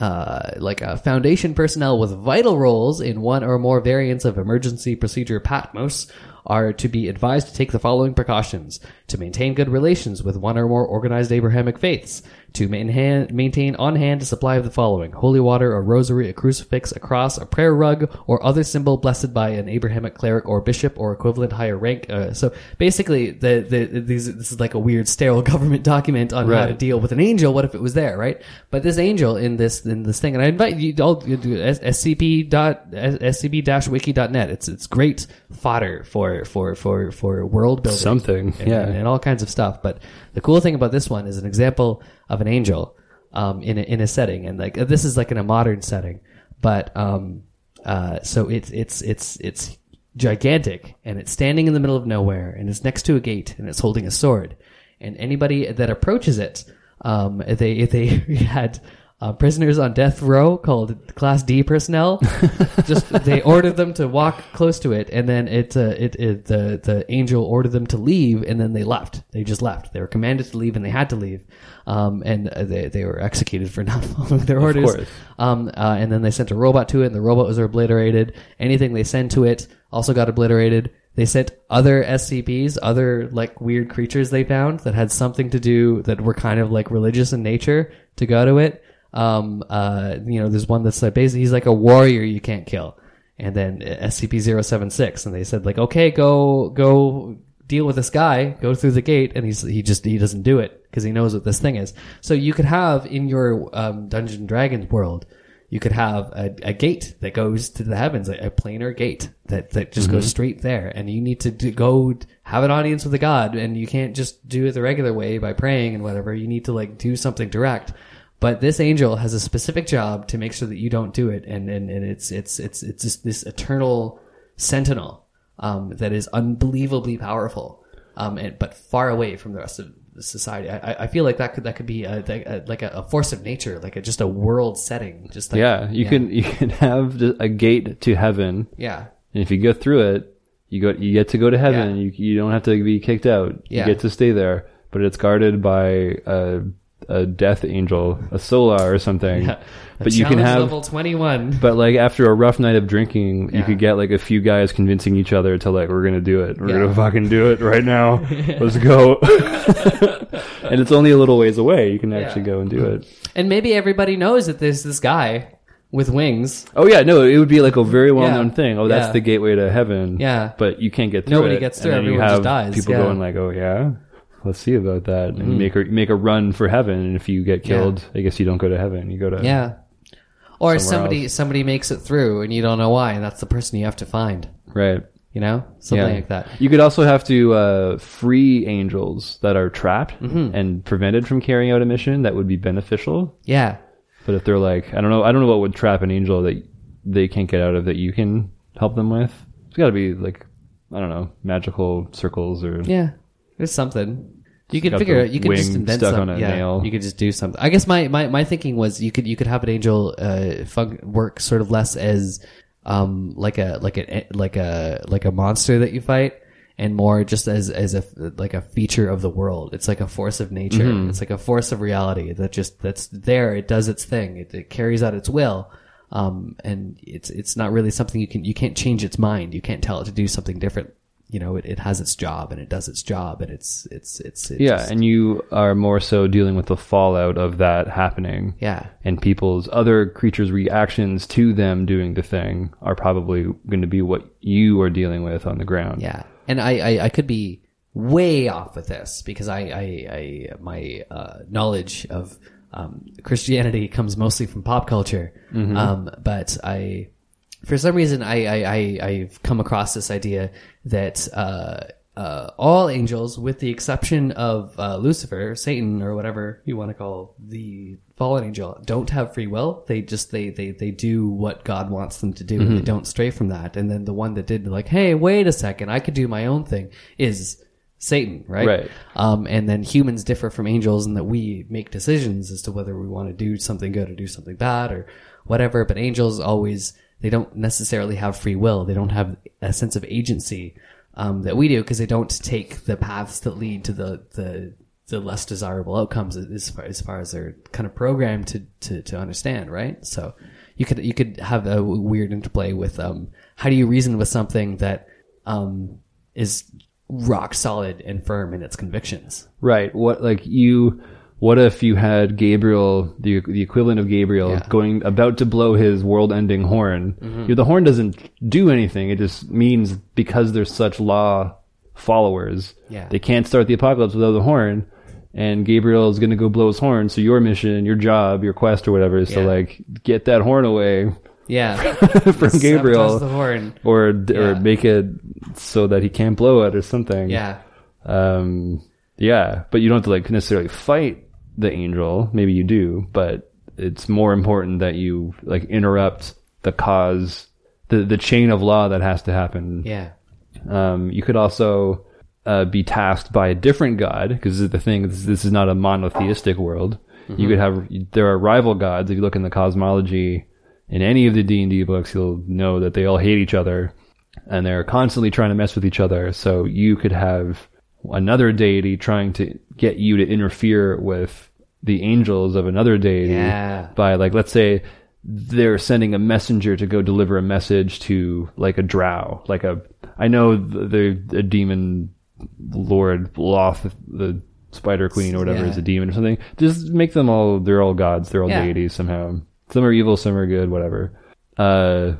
uh, like Foundation personnel with vital roles in one or more variants of emergency procedure PATMOS are to be advised to take the following precautions. To maintain good relations with one or more organized Abrahamic faiths, to maintain, maintain on hand a supply of the following holy water, a rosary, a crucifix, a cross, a prayer rug, or other symbol blessed by an Abrahamic cleric or bishop or equivalent higher rank. Uh, so basically, the, the, these, this is like a weird sterile government document on how to deal with an angel. What if it was there, right? But this angel in this in this thing, and I invite you all to scp dot scb wiki dot net. It's it's great fodder for for for for world building, Something, and, yeah. and, and all kinds of stuff. But the cool thing about this one is an example of an angel um, in a, in a setting, and like this is like in a modern setting, but um, uh, so it's it's it's it's gigantic, and it's standing in the middle of nowhere, and it's next to a gate, and it's holding a sword, and anybody that approaches it, um, they they had. Uh, prisoners on death row called Class D personnel. just they ordered them to walk close to it, and then it, uh, it, it the the angel ordered them to leave, and then they left. They just left. They were commanded to leave, and they had to leave. Um, and uh, they they were executed for not following their orders. Um, uh, and then they sent a robot to it, and the robot was obliterated. Anything they sent to it also got obliterated. They sent other SCPs, other like weird creatures they found that had something to do that were kind of like religious in nature to go to it. Um, uh, you know, there's one that's like basically he's like a warrior you can't kill. And then SCP-076, and they said like, okay, go go deal with this guy, go through the gate, and he's he just he doesn't do it because he knows what this thing is. So you could have in your um, Dungeons and Dragons world, you could have a, a gate that goes to the heavens, a, a planar gate that that just goes straight there, and you need to do, go have an audience with a god, and you can't just do it the regular way by praying and whatever. You need to like do something direct. But this angel has a specific job to make sure that you don't do it, and and, and it's it's it's it's just this eternal sentinel um, that is unbelievably powerful, um, and, but far away from the rest of society. I, I- feel like that could that could be a, a, like a, a force of nature, like a, just a world setting. Just like, Yeah, you can you can have a gate to heaven, yeah and if you go through it, you go you get to go to heaven. Yeah. You you don't have to be kicked out. Yeah. You get to stay there, but it's guarded by a a death angel, a solar or something. yeah. But you can have level twenty one. But like after a rough night of drinking, you could get like a few guys convincing each other to like, we're gonna do it. We're Yeah. gonna fucking do it right now. Let's go. and it's only a little ways away. You can actually go and do it. And maybe everybody knows that there's this guy with wings. Oh yeah, no, it would be like a very well known Yeah. thing. Oh, that's Yeah. the gateway to heaven. Yeah. But you can't get through Nobody it. gets through, And then you everyone just dies, People yeah. Going like, oh yeah, let's see about that. And you make a make a run for heaven. And if you get Yeah. killed, I guess you don't go to heaven. You go to Yeah. Or somebody else. somebody makes it through and you don't know why, and that's the person you have to find. right. You know, something Yeah. like that. You could also have to uh, free angels that are trapped Mm-hmm. and prevented from carrying out a mission. That would be beneficial. Yeah. But if they're like, I don't know, I don't know what would trap an angel that they can't get out of that you can help them with. It's got to be like, I don't know, magical circles or Yeah, there's something. You could got figure the it. You could just wing invent stuck something. on a yeah, nail. you could just do something. I guess my, my, my thinking was you could you could have an angel uh fun- work sort of less as um like a like a like a like a monster that you fight and more just as as a like a feature of the world. It's like a force of nature. Mm-hmm. It's like a force of reality that just that's there. It does its thing. It, it carries out its will. Um, and it's it's not really something you can you can't change its mind. You can't tell it to do something different. You know, it, it has its job and it does its job and it's it's it's, it's yeah, just- and you are more so dealing with the fallout of that happening. yeah And people's other creatures' reactions to them doing the thing are probably going to be what you are dealing with on the ground. yeah. And I, I I could be way off with this because I I, I my uh, knowledge of um, Christianity comes mostly from pop culture. Um, but I for some reason I, I, I I've come across this idea that uh, uh, all angels, with the exception of uh, Lucifer, Satan, or whatever you want to call the fallen angel, don't have free will. They just they they they do what God wants them to do. Mm-hmm. They don't stray from that. And then the one that did like, hey, wait a second, I could do my own thing, is Satan, right? Right. Um, and then humans differ from angels in that we make decisions as to whether we want to do something good or do something bad or whatever. But angels always, they don't necessarily have free will. They don't have a sense of agency, um, that we do because they don't take the paths that lead to the, the, the less desirable outcomes as far, as far as they're kind of programmed to, to, to understand, right? So you could, you could have a weird interplay with, um, how do you reason with something that, um, is rock solid and firm in its convictions. Right. What like you? What if you had Gabriel, the the equivalent of Gabriel, Yeah. going about to blow his world-ending horn? Mm-hmm. You know, the horn doesn't do anything. It just means because there's such law followers, Yeah. they can't start the apocalypse without the horn. And Gabriel is going to go blow his horn. So your mission, your job, your quest, or whatever, is to like get that horn away Yeah, from Gabriel, the horn. or or Yeah. make it so that he can't blow it or something. Yeah, Um, yeah, but you don't have to like necessarily fight the angel. Maybe you do, but it's more important that you like interrupt the cause, the the chain of law that has to happen. yeah, Um, you could also uh, be tasked by a different god because this is the thing. This, this is not a monotheistic world. You could have there are rival gods. If you look in the cosmology in any of the D and D books, you'll know that they all hate each other and they're constantly trying to mess with each other. So you could have another deity trying to get you to interfere with the angels of another deity Yeah. by like let's say they're sending a messenger to go deliver a message to like a drow like a i know the, the a demon lord Lolth the spider queen or whatever Yeah. is a demon or something just make them all they're all gods they're all Yeah. deities somehow some are evil some are good whatever uh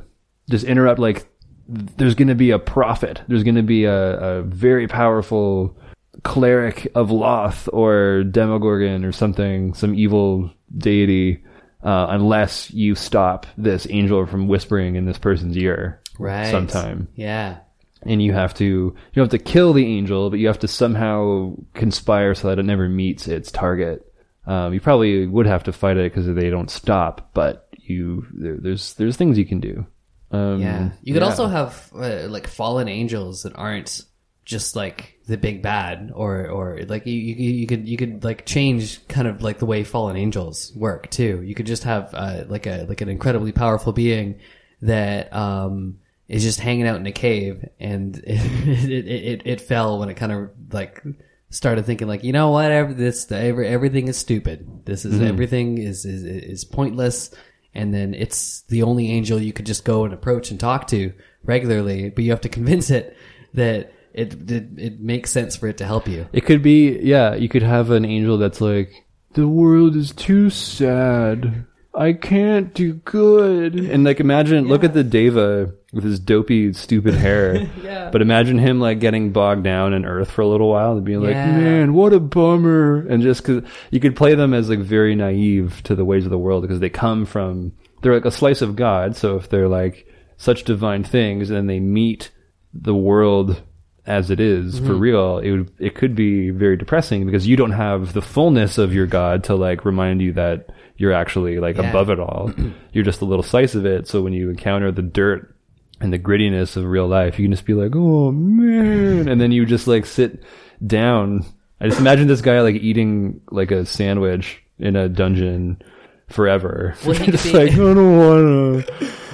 just interrupt like there's going to be a prophet there's going to be a, a very powerful cleric of Lolth or Demogorgon or something, some evil deity, uh, unless you stop this angel from whispering in this person's ear right. sometime. Yeah, And you have to you don't have to kill the angel, but you have to somehow conspire so that it never meets its target. Um, you probably would have to fight it because they don't stop, but you there, there's there's things you can do. Um, yeah. You could yeah. also have uh, like fallen angels that aren't just like the big bad, or or like you, you you could you could like change kind of like the way fallen angels work too. You could just have uh, like a like an incredibly powerful being that um is just hanging out in a cave, and it it, it, it fell when it kind of like started thinking like you know what every, this every, everything is stupid. This is everything is, is is pointless and then it's the only angel you could just go and approach and talk to regularly, but you have to convince it that it it, it makes sense for it to help you. It could be, yeah, you could have an angel that's like, the world is too sad. I can't do good. And like, imagine, look at the Deva with his dopey, stupid hair. Yeah. But imagine him like getting bogged down in Earth for a little while and being like, Yeah. man, what a bummer. And just cause you could play them as like very naive to the ways of the world because they come from, they're like a slice of God. So if they're like such divine things and then they meet the world as it is for Mm-hmm. real, it would it could be very depressing because you don't have the fullness of your God to like remind you that you're actually like Yeah. above it all. you're just a little slice of it. So when you encounter the dirt and the grittiness of real life, you can just be like, oh man, and then you just like sit down. I just imagine this guy like eating like a sandwich in a dungeon forever. Well, just be- like I don't want to.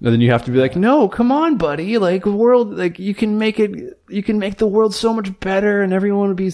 And then you have to be like, no, come on, buddy. Like world, like you can make it, you can make the world so much better and everyone would be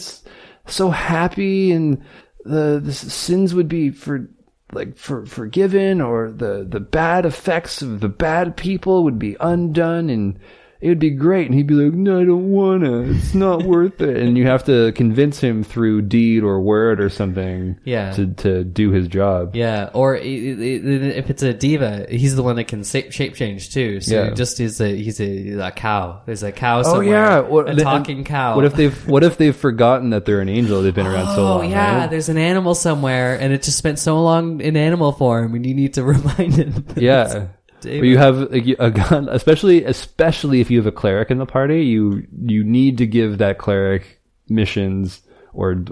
so happy and the, the sins would be for, like, for, forgiven or the, the bad effects of the bad people would be undone and it would be great. And he'd be like, no, I don't wanna. It's not worth it. And you have to convince him through deed or word or something Yeah. to, to do his job. Yeah, or if it's a Deva, he's the one that can shape change too. So Yeah. just he's a he's a, a cow. There's a cow oh, somewhere. Oh yeah, What- a talking cow. What if they've What if they've forgotten that they're an angel? They've been around so oh, long. Oh yeah, right? there's an animal somewhere, and it just spent so long in animal form, and you need to remind it. yeah. Where you have a, a gun, especially especially if you have a cleric in the party, you you need to give that cleric missions or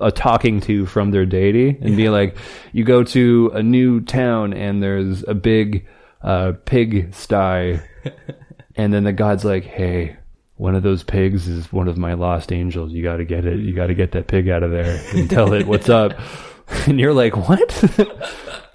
a talking to from their deity and be like, you go to a new town and there's a big uh, pig sty, and then the god's like, hey. One of those pigs is one of my lost angels. You got to get it. You got to get that pig out of there and tell it what's up. And you're like, what?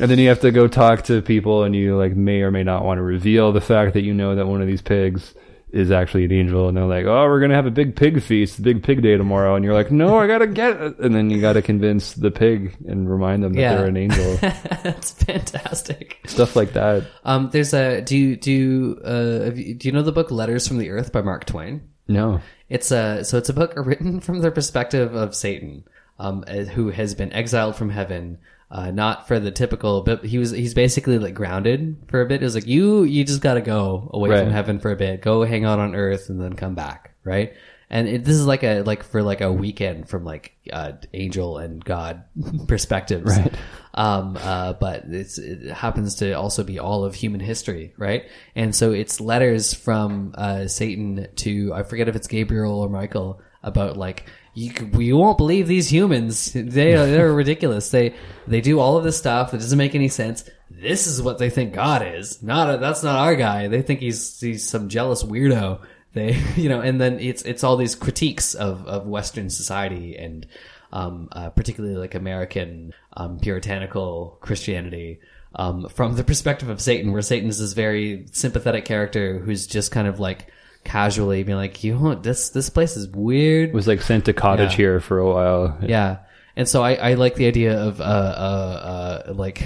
and then you have to go talk to people, and you like may or may not want to reveal the fact that you know that one of these pigs is actually an angel, and they're like, "Oh, we're gonna have a big pig feast, big pig day tomorrow," and you're like, "No, I gotta get it," and then you gotta convince the pig and remind them that Yeah. they're an angel, That's fantastic. stuff like that. Um, there's a do you do you, uh have you, do you know the book Letters from the Earth by Mark Twain? No, It's a so it's a book written from the perspective of Satan, um, uh, who has been exiled from heaven. Uh, not for the typical, but he was he's basically like grounded for a bit. It was like you you just got to go away Right. from heaven for a bit, go hang out on Earth, and then come back, right? And it, this is like a like for like a weekend from like uh, angel and God perspectives, Right. um, uh, but it's, it happens to also be all of human history, right? And so it's letters from uh, Satan to I forget if it's Gabriel or Michael about like you you won't believe these humans. They they're ridiculous. They they do all of this stuff that doesn't make any sense. This is what they think God is. Not a, that's not our guy. They think he's he's some jealous weirdo. They you know and then it's it's all these critiques of of Western society and um, uh, particularly like American um, puritanical Christianity um, from the perspective of Satan, where Satan is this very sympathetic character who's just kind of like casually being like, "You know, this this place is weird." it was like sent to cottage Yeah. here for a while. Yeah. And so I, I like the idea of uh, uh, uh, like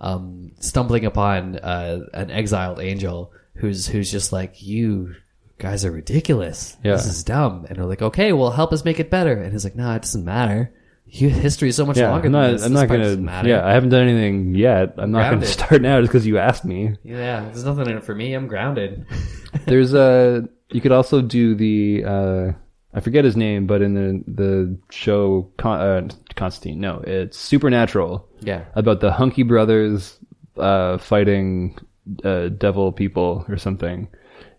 um, stumbling upon uh, an exiled angel who's who's just like you guys are ridiculous. Yeah. This is dumb. And they're like, okay, well, help us make it better. And he's like, nah, it doesn't matter. History is so much Yeah, longer I'm than not. this. I'm not gonna. Yeah, I haven't done anything yet. I'm not gonna start now just because you asked me. Yeah, there's nothing in it for me. I'm grounded. There's a. You could also do the. uh I forget his name, but in the the show Con- uh, Constantine, no, it's Supernatural. Yeah. about the Hunky Brothers uh, fighting uh, devil people or something.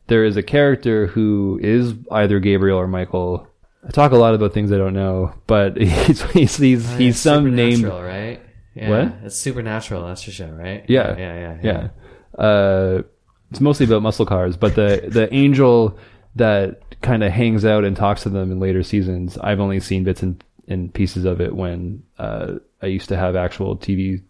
There is a character who is either Gabriel or Michael. I talk a lot about things I don't know, but he's he's he's, he's some name. Right? Yeah, What? It's supernatural. That's your show, right? Yeah, yeah, yeah, yeah. yeah. Uh, it's mostly about muscle cars, but the the angel that kind of hangs out and talks to them in later seasons. I've only seen bits and, and pieces of it when uh, I used to have actual TV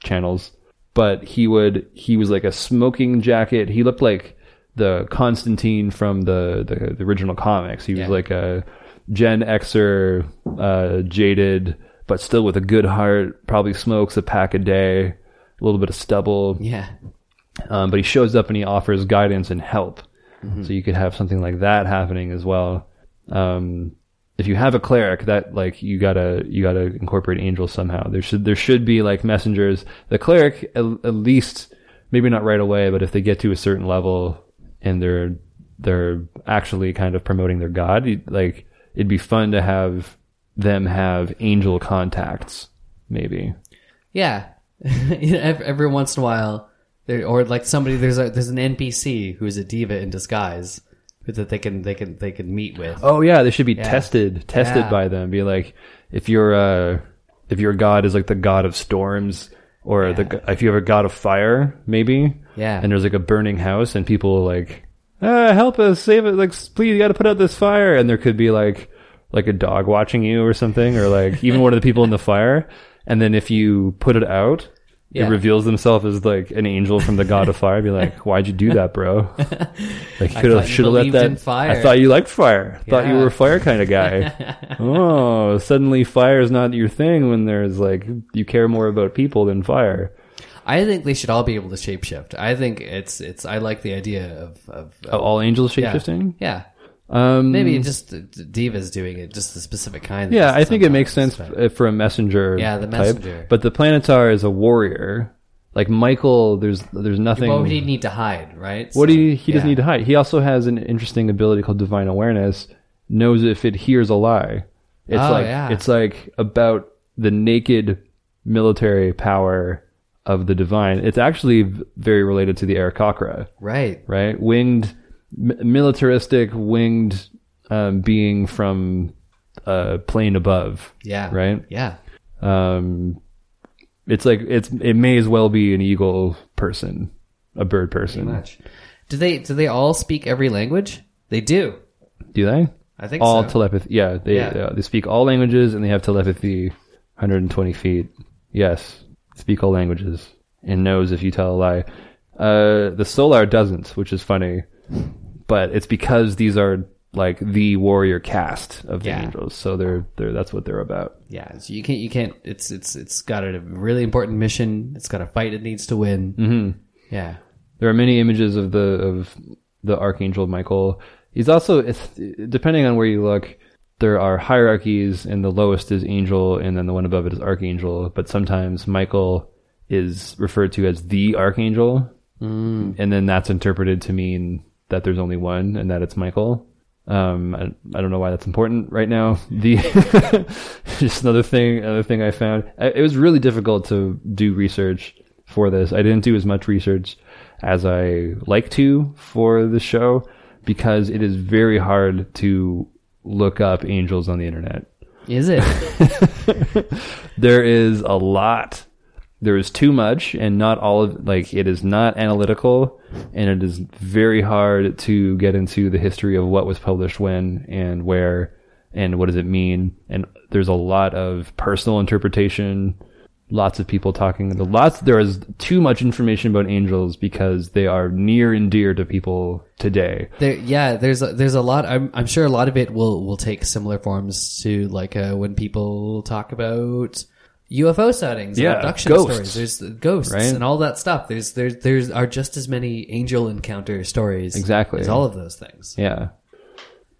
channels. But he would he was like a smoking jacket. He looked like the Constantine from the the, the original comics. He was like a Gen Xer, uh, jaded, but still with a good heart. Probably smokes a pack a day, a little bit of stubble. Yeah. Um, but he shows up and he offers guidance and help. Mm-hmm. So you could have something like that happening as well. Um, if you have a cleric, that like you gotta you gotta incorporate angels somehow. There should there should be like messengers. The cleric at, at least maybe not right away, but if they get to a certain level and they're they're actually kind of promoting their god, like it'd be fun to have them have angel contacts. Maybe Yeah. Every, once in a while, or like somebody there's a there's an NPC who's a Deva in disguise that they can they can they can meet with. Oh yeah, they should be tested, tested Yeah. by them. Be like, if your uh, if your god is like the god of storms, or the the if you have a god of fire, maybe. Yeah. And there's like a burning house, and people like, ah, help us, save it! Like, please, you got to put out this fire. And there could be like like a dog watching you or something, or like even one of the people in the fire. And then if you put it out. Yeah. It reveals himself as like an angel from the god of fire. Be like, why'd you do that, bro? Like, could have, you should have let that. fire. I thought you liked fire. Thought you were a fire kind of guy. oh, suddenly fire is not your thing when there's like you care more about people than fire. I think they should all be able to shapeshift. I think it's it's I like the idea of of, Oh, all angels yeah. shapeshifting. Yeah. Um, Maybe just Deva's doing it, just a specific kind. yeah, I think it makes sense but- for a messenger. Yeah, the type. messenger. But the Planetar is a warrior. Like Michael, there's there's nothing. What would he need to hide, right? What So, do you, he doesn't need to hide. He also has an interesting ability called divine awareness. Knows if it hears a lie. It's Oh, like yeah. it's like about the naked military power of the divine. It's actually very related to the Aarakocra, Right. right? Winged, m- militaristic, winged um, being from a plane above, Yeah. right? Yeah. Um, it's like it's it may as well be an eagle person, a bird person. Much. Do they do they all speak every language? They do. Do they? I think all so. telepathy. Yeah, they Yeah. uh, they speak all languages and they have telepathy, 120 feet. Yes, speak all languages and knows if you tell a lie. Uh, the Solar doesn't, which is funny, but it's because these are like the warrior cast of the Yeah. angels, so they're they're that's what they're about. yeah. So you can't you can't. It's it's it's got a really important mission. It's got a fight it needs to win. Mm-hmm. Yeah. There are many images of the of the archangel Michael. He's also, it's, depending on where you look, there are hierarchies, and the lowest is angel, and then the one above it is archangel. But sometimes Michael is referred to as the archangel, mm. and then that's interpreted to mean that there's only one, and that it's Michael. Um, I, I don't know why that's important right now. The just another thing, another thing I found. I, it was really difficult to do research for this. I didn't do as much research as I like to for the show because it is very hard to look up angels on the internet. Is it? There is a lot. There is too much, and not all of like it is not analytical, and it is very hard to get into the history of what was published when and where, and what does it mean. And there's a lot of personal interpretation. Lots of people talking. The lots there is too much information about angels because they are near and dear to people today. There, yeah, there's a, there's a lot. I'm I'm sure a lot of it will will take similar forms to like uh, when people talk about UFO sightings, Yeah, abduction ghosts. stories. There's ghosts Right? and all that stuff. There's there's there's are just as many angel encounter stories. Exactly. as all of those things. Yeah.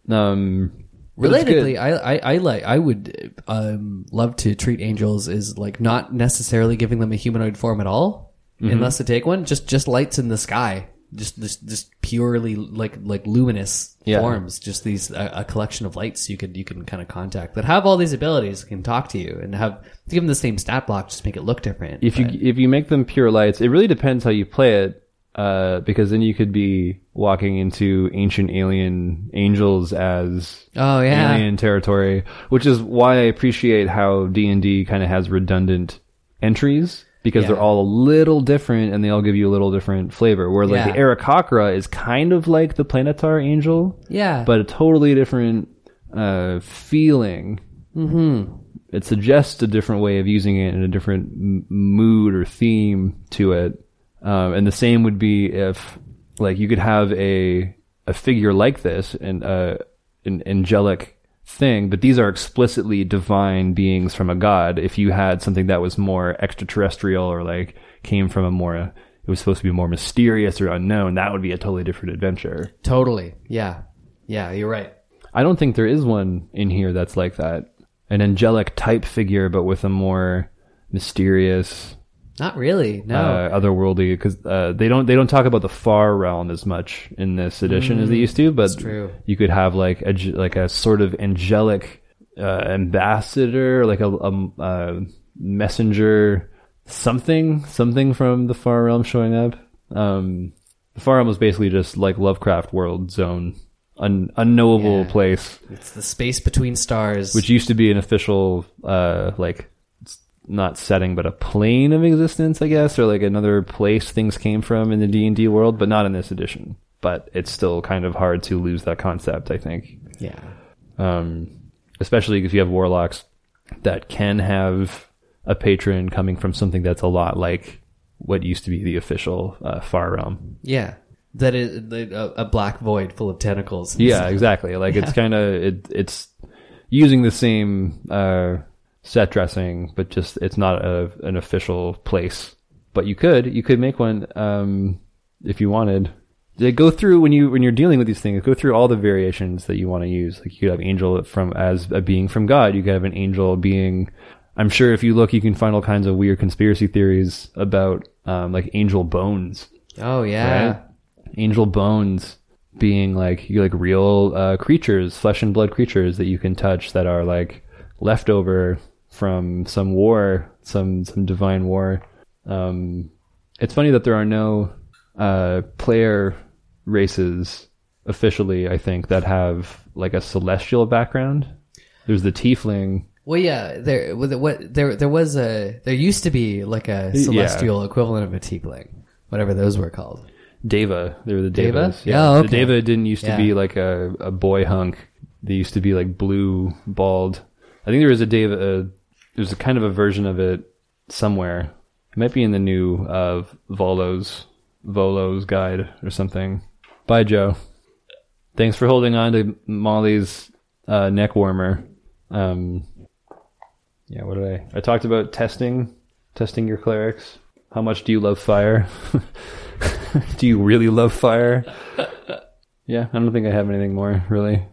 Um. But. Relatedly, I, I, I like I would um, love to treat angels as like not necessarily giving them a humanoid form at all, Mm-hmm. unless to take one. Just just lights in the sky, just just, just purely like like luminous Yeah. forms. Just these a, a collection of lights you could you can kind of contact that have all these abilities, can talk to you, and have give them the same stat block, just make it look different. if you if you make them pure lights, it really depends how you play it. Uh, because then you could be walking into ancient alien angels as oh yeah, alien territory, which is why I appreciate how D and D kind of has redundant entries because Yeah. they're all a little different and they all give you a little different flavor. Where like Yeah. the Aarakocra is kind of like the Planetar angel, yeah, but a totally different uh, feeling. Mm-hmm. It suggests a different way of using it and a different m- mood or theme to it. Um, and the same would be if, like, you could have a a figure like this and uh, an angelic thing, but these are explicitly divine beings from a god. If you had something that was more extraterrestrial or like came from a more it was supposed to be more mysterious or unknown, that would be a totally different adventure. totally, yeah, yeah. You're right. I don't think there is one in here that's like that. An angelic type figure, but with a more mysterious, Not really. No. uh, otherworldly. Because uh, they don't they don't talk about the far realm as much in this edition as they used to. But true. you could have like a like a sort of angelic uh, ambassador, like a, a, a messenger, something something from the far realm showing up. Um, the far realm was basically just like Lovecraft world zone, un, unknowable Yeah. place it's the space between stars. which used to be an official uh like not setting but a plane of existence i guess or like another place things came from in the d&d world but not in this edition but it's still kind of hard to lose that concept i think yeah. um especially if you have warlocks that can have a patron coming from something that's a lot like what used to be the official uh, far realm Yeah. That is a, a black void full of tentacles. Yeah, exactly. Like it's kind of it, it's using the same uh, set dressing, but just it's not a, an official place. But you could you could make one um, if you wanted. They go through when you when you're dealing with these things. Go through all the variations that you want to use. Like you could have angel from as a being from God. You could have an angel being. I'm sure if you look, you can find all kinds of weird conspiracy theories about um, like angel bones Oh yeah. right? Angel bones being like you like real uh, creatures, flesh and blood creatures that you can touch that are like leftover from some war, some some divine war. Um, it's funny that there are no uh, player races officially. I think that have like a celestial background. There's the tiefling. Well, yeah, there what there there was a there used to be like a celestial equivalent of a tiefling, whatever those were called. Deva. They were the Deva? Yeah. Oh, The okay. Deva didn't used to Yeah. be like a, a boy hunk. They used to be like blue, bald. I think there was a Deva. There's a kind of a version of it somewhere. It might be in the new uh, Volo's Volo's guide or something. Bye, Joe. Thanks for holding on to Molly's uh, neck warmer. Um, yeah, what did I? I talked about testing, testing your clerics. How much do you love fire? do you really love fire? yeah, I don't think I have anything more really.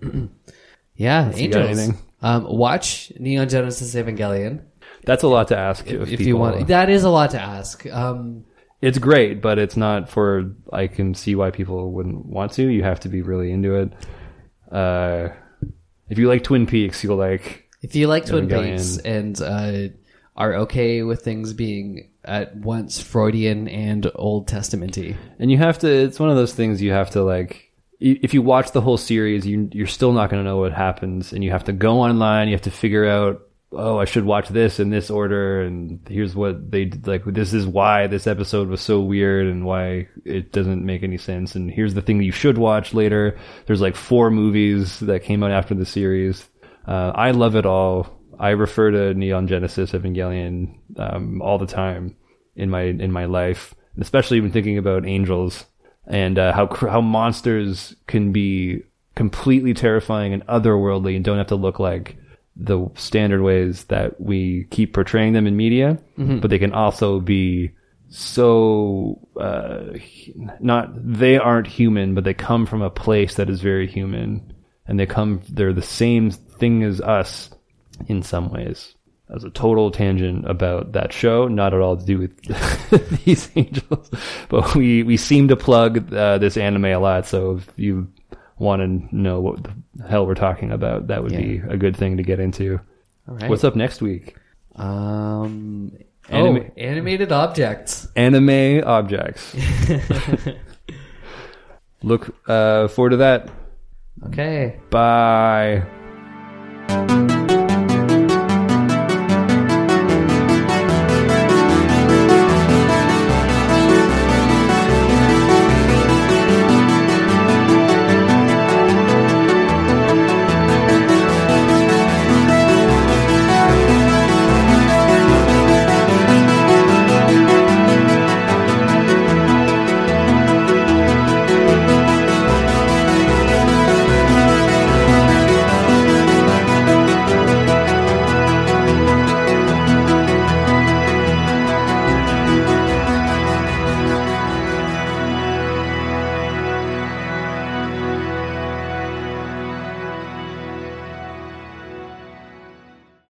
Yeah, angels. Um, watch Neon Genesis Evangelion That's a lot to ask. of if you want. That is a lot to ask. Um, it's great, but it's not for. I can see why people wouldn't want to. You have to be really into it. Uh, if you like Twin Peaks, you'll like. if you like Twin. Peaks and uh, are okay with things being at once Freudian and Old Testamenty, And you have to. It's one of those things you have to like. If you watch the whole series, you you're still not going to know what happens, and you have to go online. You have to figure out. Oh, I should watch this in this order, and here's what they did. like. This is why this episode was so weird, and why it doesn't make any sense. And here's the thing you should watch later. There's like four movies that came out after the series. Uh, I love it all. I refer to Neon Genesis Evangelion um, all the time in my in my life, especially when thinking about angels and uh, how how monsters can be completely terrifying and otherworldly and don't have to look like the standard ways that we keep portraying them in media, but they can also be so uh, not they aren't human, but they come from a place that is very human, and they come they're the same thing as us in some ways. That was a total tangent about that show, not at all to do with these angels, but we we seem to plug uh, this anime a lot. So if you want to know what the hell we're talking about, that would be a good thing to get into. all right. What's up next week? Um, Anima- oh, animated objects. Anime objects. Look uh, forward to that. Okay. Bye.